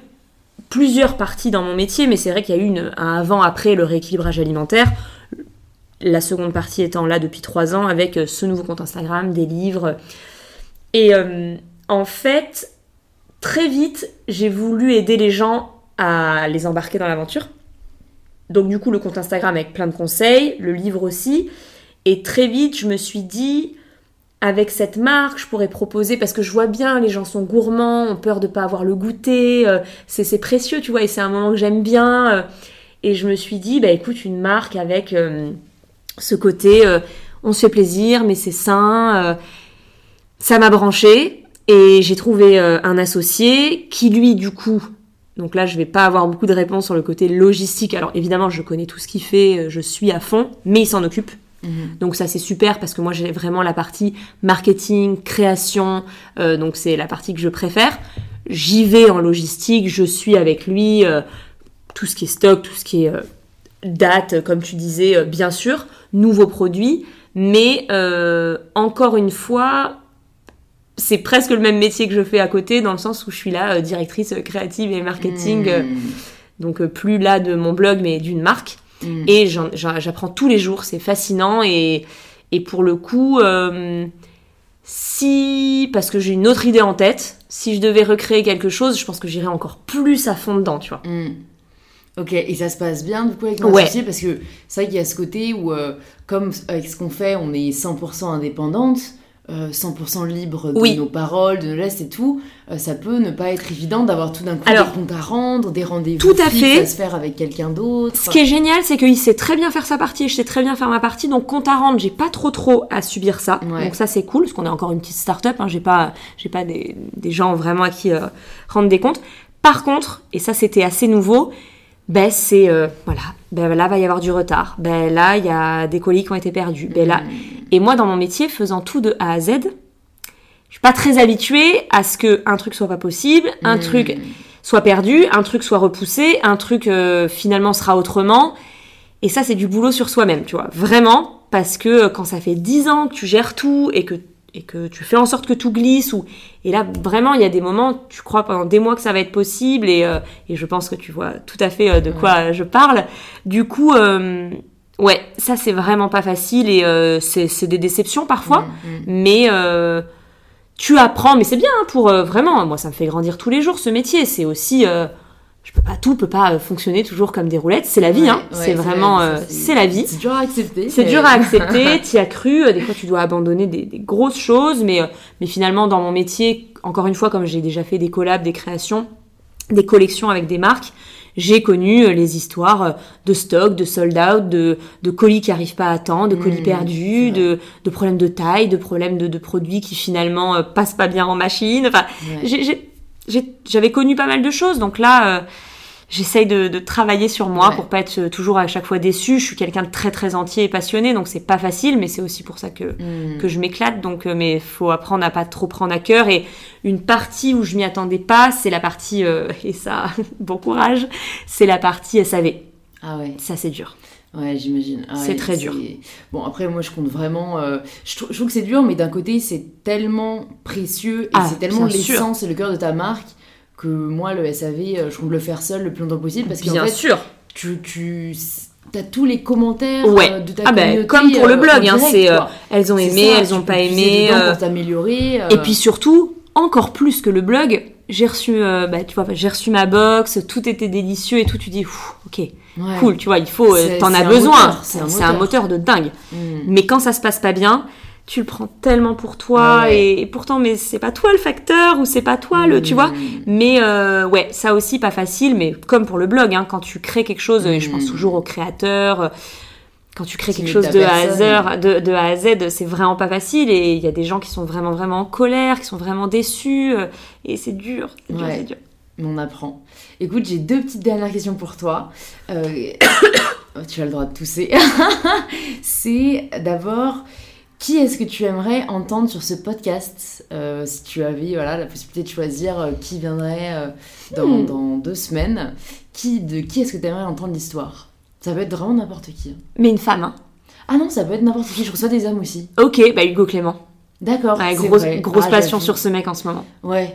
plusieurs parties dans mon métier, mais c'est vrai qu'il y a eu un avant-après le rééquilibrage alimentaire. La seconde partie étant là depuis trois ans avec euh, ce nouveau compte Instagram, des livres. Et euh, en fait, très vite, j'ai voulu aider les gens à les embarquer dans l'aventure. Donc du coup, le compte Instagram avec plein de conseils, le livre aussi. Et très vite, je me suis dit, avec cette marque, je pourrais proposer, parce que je vois bien, les gens sont gourmands, ont peur de pas avoir le goûter, euh, c'est précieux, tu vois, et c'est un moment que j'aime bien. euh, et je me suis dit, bah écoute, une marque avec euh, ce côté, on se fait plaisir, mais c'est sain. ça m'a branché, et j'ai trouvé un associé qui, lui, du coup, donc là, je vais pas avoir beaucoup de réponses sur le côté logistique. Alors évidemment, je connais tout ce qu'il fait, je suis à fond, mais il s'en occupe. Mhm. Donc ça c'est super parce que moi j'ai vraiment la partie marketing, création, euh, donc c'est la partie que je préfère. J'y vais en logistique, je suis avec lui, euh, tout ce qui est stock, tout ce qui est euh, date, comme tu disais, euh, bien sûr, nouveaux produits, mais euh, encore une fois, c'est presque le même métier que je fais à côté dans le sens où je suis là euh, directrice créative et marketing, euh, Mhm. donc euh, plus là de mon blog mais d'une marque. Mhm. Et j'apprends tous les jours, c'est fascinant. Et, et pour le coup, euh, si, parce que j'ai une autre idée en tête, si je devais recréer quelque chose, je pense que j'irais encore plus à fond dedans, tu vois. Mhm. Ok, et ça se passe bien du coup avec mon Ouais. associé parce que c'est vrai qu'il y a ce côté où, euh, comme avec ce qu'on fait, on est 100% indépendante, 100% libre de Oui. nos paroles, de nos gestes et tout, euh, ça peut ne pas être évident d'avoir tout d'un coup Alors, des comptes à rendre, des rendez-vous tout à fait. à se faire avec quelqu'un d'autre. Ce qui est génial, c'est qu'il sait très bien faire sa partie et je sais très bien faire ma partie. Donc, compte à rendre, j'ai pas trop trop à subir ça. Ouais. Donc, ça, c'est cool, parce qu'on est encore une petite start-up. Hein, j'ai pas, j'ai pas des, des gens vraiment à qui euh, rendre des comptes. Par contre, et ça, c'était assez nouveau, ben, c'est, euh, voilà, ben là, va y avoir du retard. Ben là, il y a des colis qui ont été perdus. Ben là. Et moi, dans mon métier, faisant tout de A à Z, je suis pas très habituée à ce que un truc soit pas possible, un Mm. truc soit perdu, un truc soit repoussé, un truc euh, finalement sera autrement. Et ça, c'est du boulot sur soi-même, tu vois. Vraiment, parce que euh, quand ça fait 10 ans que tu gères tout et que, et que tu fais en sorte que tout glisse, ou... et là, vraiment, il y a des moments, tu crois pendant des mois que ça va être possible, et, euh, et je pense que tu vois tout à fait euh, de quoi je parle. Du coup, euh, ouais, ça, c'est vraiment pas facile, et c'est des déceptions parfois, mais... tu apprends, mais c'est bien hein, pour vraiment. Moi, ça me fait grandir tous les jours ce métier. C'est aussi, je peux pas tout peut pas euh, fonctionner toujours comme des roulettes. C'est la vie, Ouais, hein. ouais, c'est vraiment, euh, c'est la vie. C'est dur à accepter. C'est dur à accepter. T'y as cru. euh, Des fois, tu dois abandonner des, des grosses choses, mais mais finalement, dans mon métier, encore une fois, comme j'ai déjà fait des collabs, des créations, des collections avec des marques. J'ai connu les histoires de stock, de sold out, de, de colis qui arrivent pas à temps, de colis Mmh, perdus, de, de problèmes de taille, de problèmes de, de produits qui finalement passent pas bien en machine. Enfin, Ouais. j'ai- j'avais connu pas mal de choses, donc là, euh, j'essaye de, de travailler sur moi Ouais. pour pas être toujours à chaque fois déçue. Je suis quelqu'un de très très entier et passionné, donc c'est pas facile, mais c'est aussi pour ça que Mm. que je m'éclate. Donc, euh, mais faut apprendre à pas trop prendre à cœur. Et une partie où je m'y attendais pas, c'est la partie euh, et ça, bon courage, c'est la partie SAV. Ah ouais. Ça c'est dur. Ouais, j'imagine. Ah C'est très dur. Bon, après, moi, je compte vraiment. euh, je, trou- je trouve que c'est dur, mais d'un côté, c'est tellement précieux et Ah, c'est tellement l'essence et le cœur de ta marque que moi, le SAV, euh, je compte le faire seul le plus longtemps possible parce qu'en Bien fait, sûr. tu, tu as tous les commentaires Ouais. euh, de ta Ah ben, comme pour le blog, hein, c'est, euh. Elles ont aimé, ça, elles ont pas aimé. dedans pour t'améliorer. Et puis surtout, encore plus que le blog, j'ai reçu, euh, bah, tu vois, j'ai reçu ma box, tout était délicieux et tout. Tu dis, ok, ouais. cool, tu vois, il faut, euh, t'en as besoin. c'est un un moteur. de dingue. Mm. Mais quand ça se passe pas bien, tu le prends tellement pour toi Ouais. et, et pourtant, mais c'est pas toi le facteur ou c'est pas toi le, tu vois. Mm. Mais euh, ouais, ça aussi pas facile, mais comme pour le blog, hein, quand tu crées quelque chose, et je pense Mm. toujours au créateur, euh, quand tu crées quelque chose de A, à personne. Z, de, de A à Z, c'est vraiment pas facile et il y a des gens qui sont vraiment vraiment en colère, qui sont vraiment déçus euh, et c'est dur, c'est dur, Ouais. c'est dur. On apprend. Écoute, j'ai deux petites dernières questions pour toi. Euh, tu as le droit de tousser. c'est d'abord, qui est-ce que tu aimerais entendre sur ce podcast? Euh, Si tu avais voilà, la possibilité de choisir qui viendrait euh, dans, Hmm. dans deux semaines, qui, de qui est-ce que tu aimerais entendre l'histoire? Ça peut être vraiment n'importe qui. hein. Mais une femme, hein. Ah non, ça peut être n'importe qui. Je reçois des hommes aussi. Ok, bah Hugo Clément. D'accord. Ouais, c'est grosse vrai. grosse Ah, passion j'avoue. sur ce mec en ce moment. Ouais.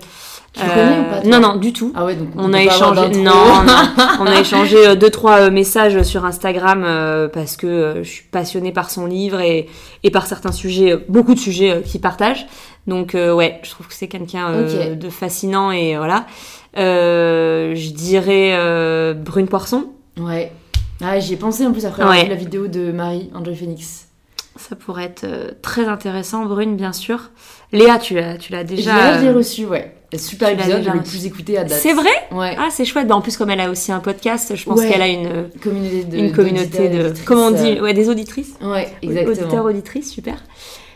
Tu le Euh, connais ou pas toi Non, non, du tout. Ah ouais, donc On peut a pas avoir échangé, d'intro. non, non. on a échangé euh, deux trois euh, messages sur Instagram euh, parce que euh, je suis passionnée par son livre et, et par certains sujets, euh, beaucoup de sujets euh, qu'il partage. Donc euh, ouais, je trouve que c'est quelqu'un euh, de fascinant et voilà. Euh, je dirais euh, Brune Poisson. Ouais. Ah, j'y ai pensé en plus après avoir Ouais. vu la vidéo de Marie, Enjoy Phoenix. Ça pourrait être euh, très intéressant. Brune, bien sûr. Léa, tu l'as, tu l'as déjà. Je l'ai euh, reçu, ouais. Super tu épisode, déjà le plus écouté à date. C'est vrai? Ouais. Ah, c'est chouette. Bah, en plus, comme elle a aussi un podcast, je pense Ouais. qu'elle a une, Communauté de, une communauté de. Comment on dit euh, Ouais, des auditrices. Ouais, exactement. Auditeur, auditrice, super.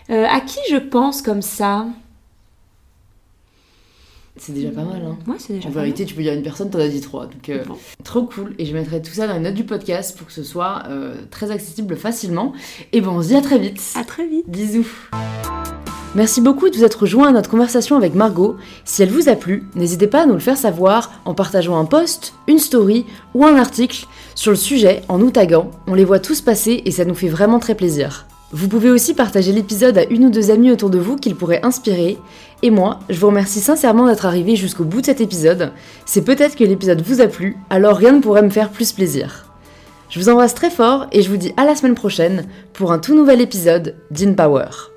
Euh, à qui je pense comme ça? C'est déjà pas mal, hein. Moi, c'est déjà En pas mal. vérité, tu peux dire une personne, t'en as dit trois. Donc, euh, Bon. trop cool. Et je mettrai tout ça dans les notes du podcast pour que ce soit euh, très accessible facilement. Et bon, on se dit à très vite. À très vite. Bisous. Merci beaucoup de vous être rejoint à notre conversation avec Margot. Si elle vous a plu, n'hésitez pas à nous le faire savoir en partageant un post, une story ou un article sur le sujet en nous taguant. On les voit tous passer et ça nous fait vraiment très plaisir. Vous pouvez aussi partager l'épisode à une ou deux amies autour de vous qu'il pourrait inspirer. Et moi, je vous remercie sincèrement d'être arrivé jusqu'au bout de cet épisode. C'est peut-être que l'épisode vous a plu, alors rien ne pourrait me faire plus plaisir. Je vous embrasse très fort et je vous dis à la semaine prochaine pour un tout nouvel épisode d'InPower.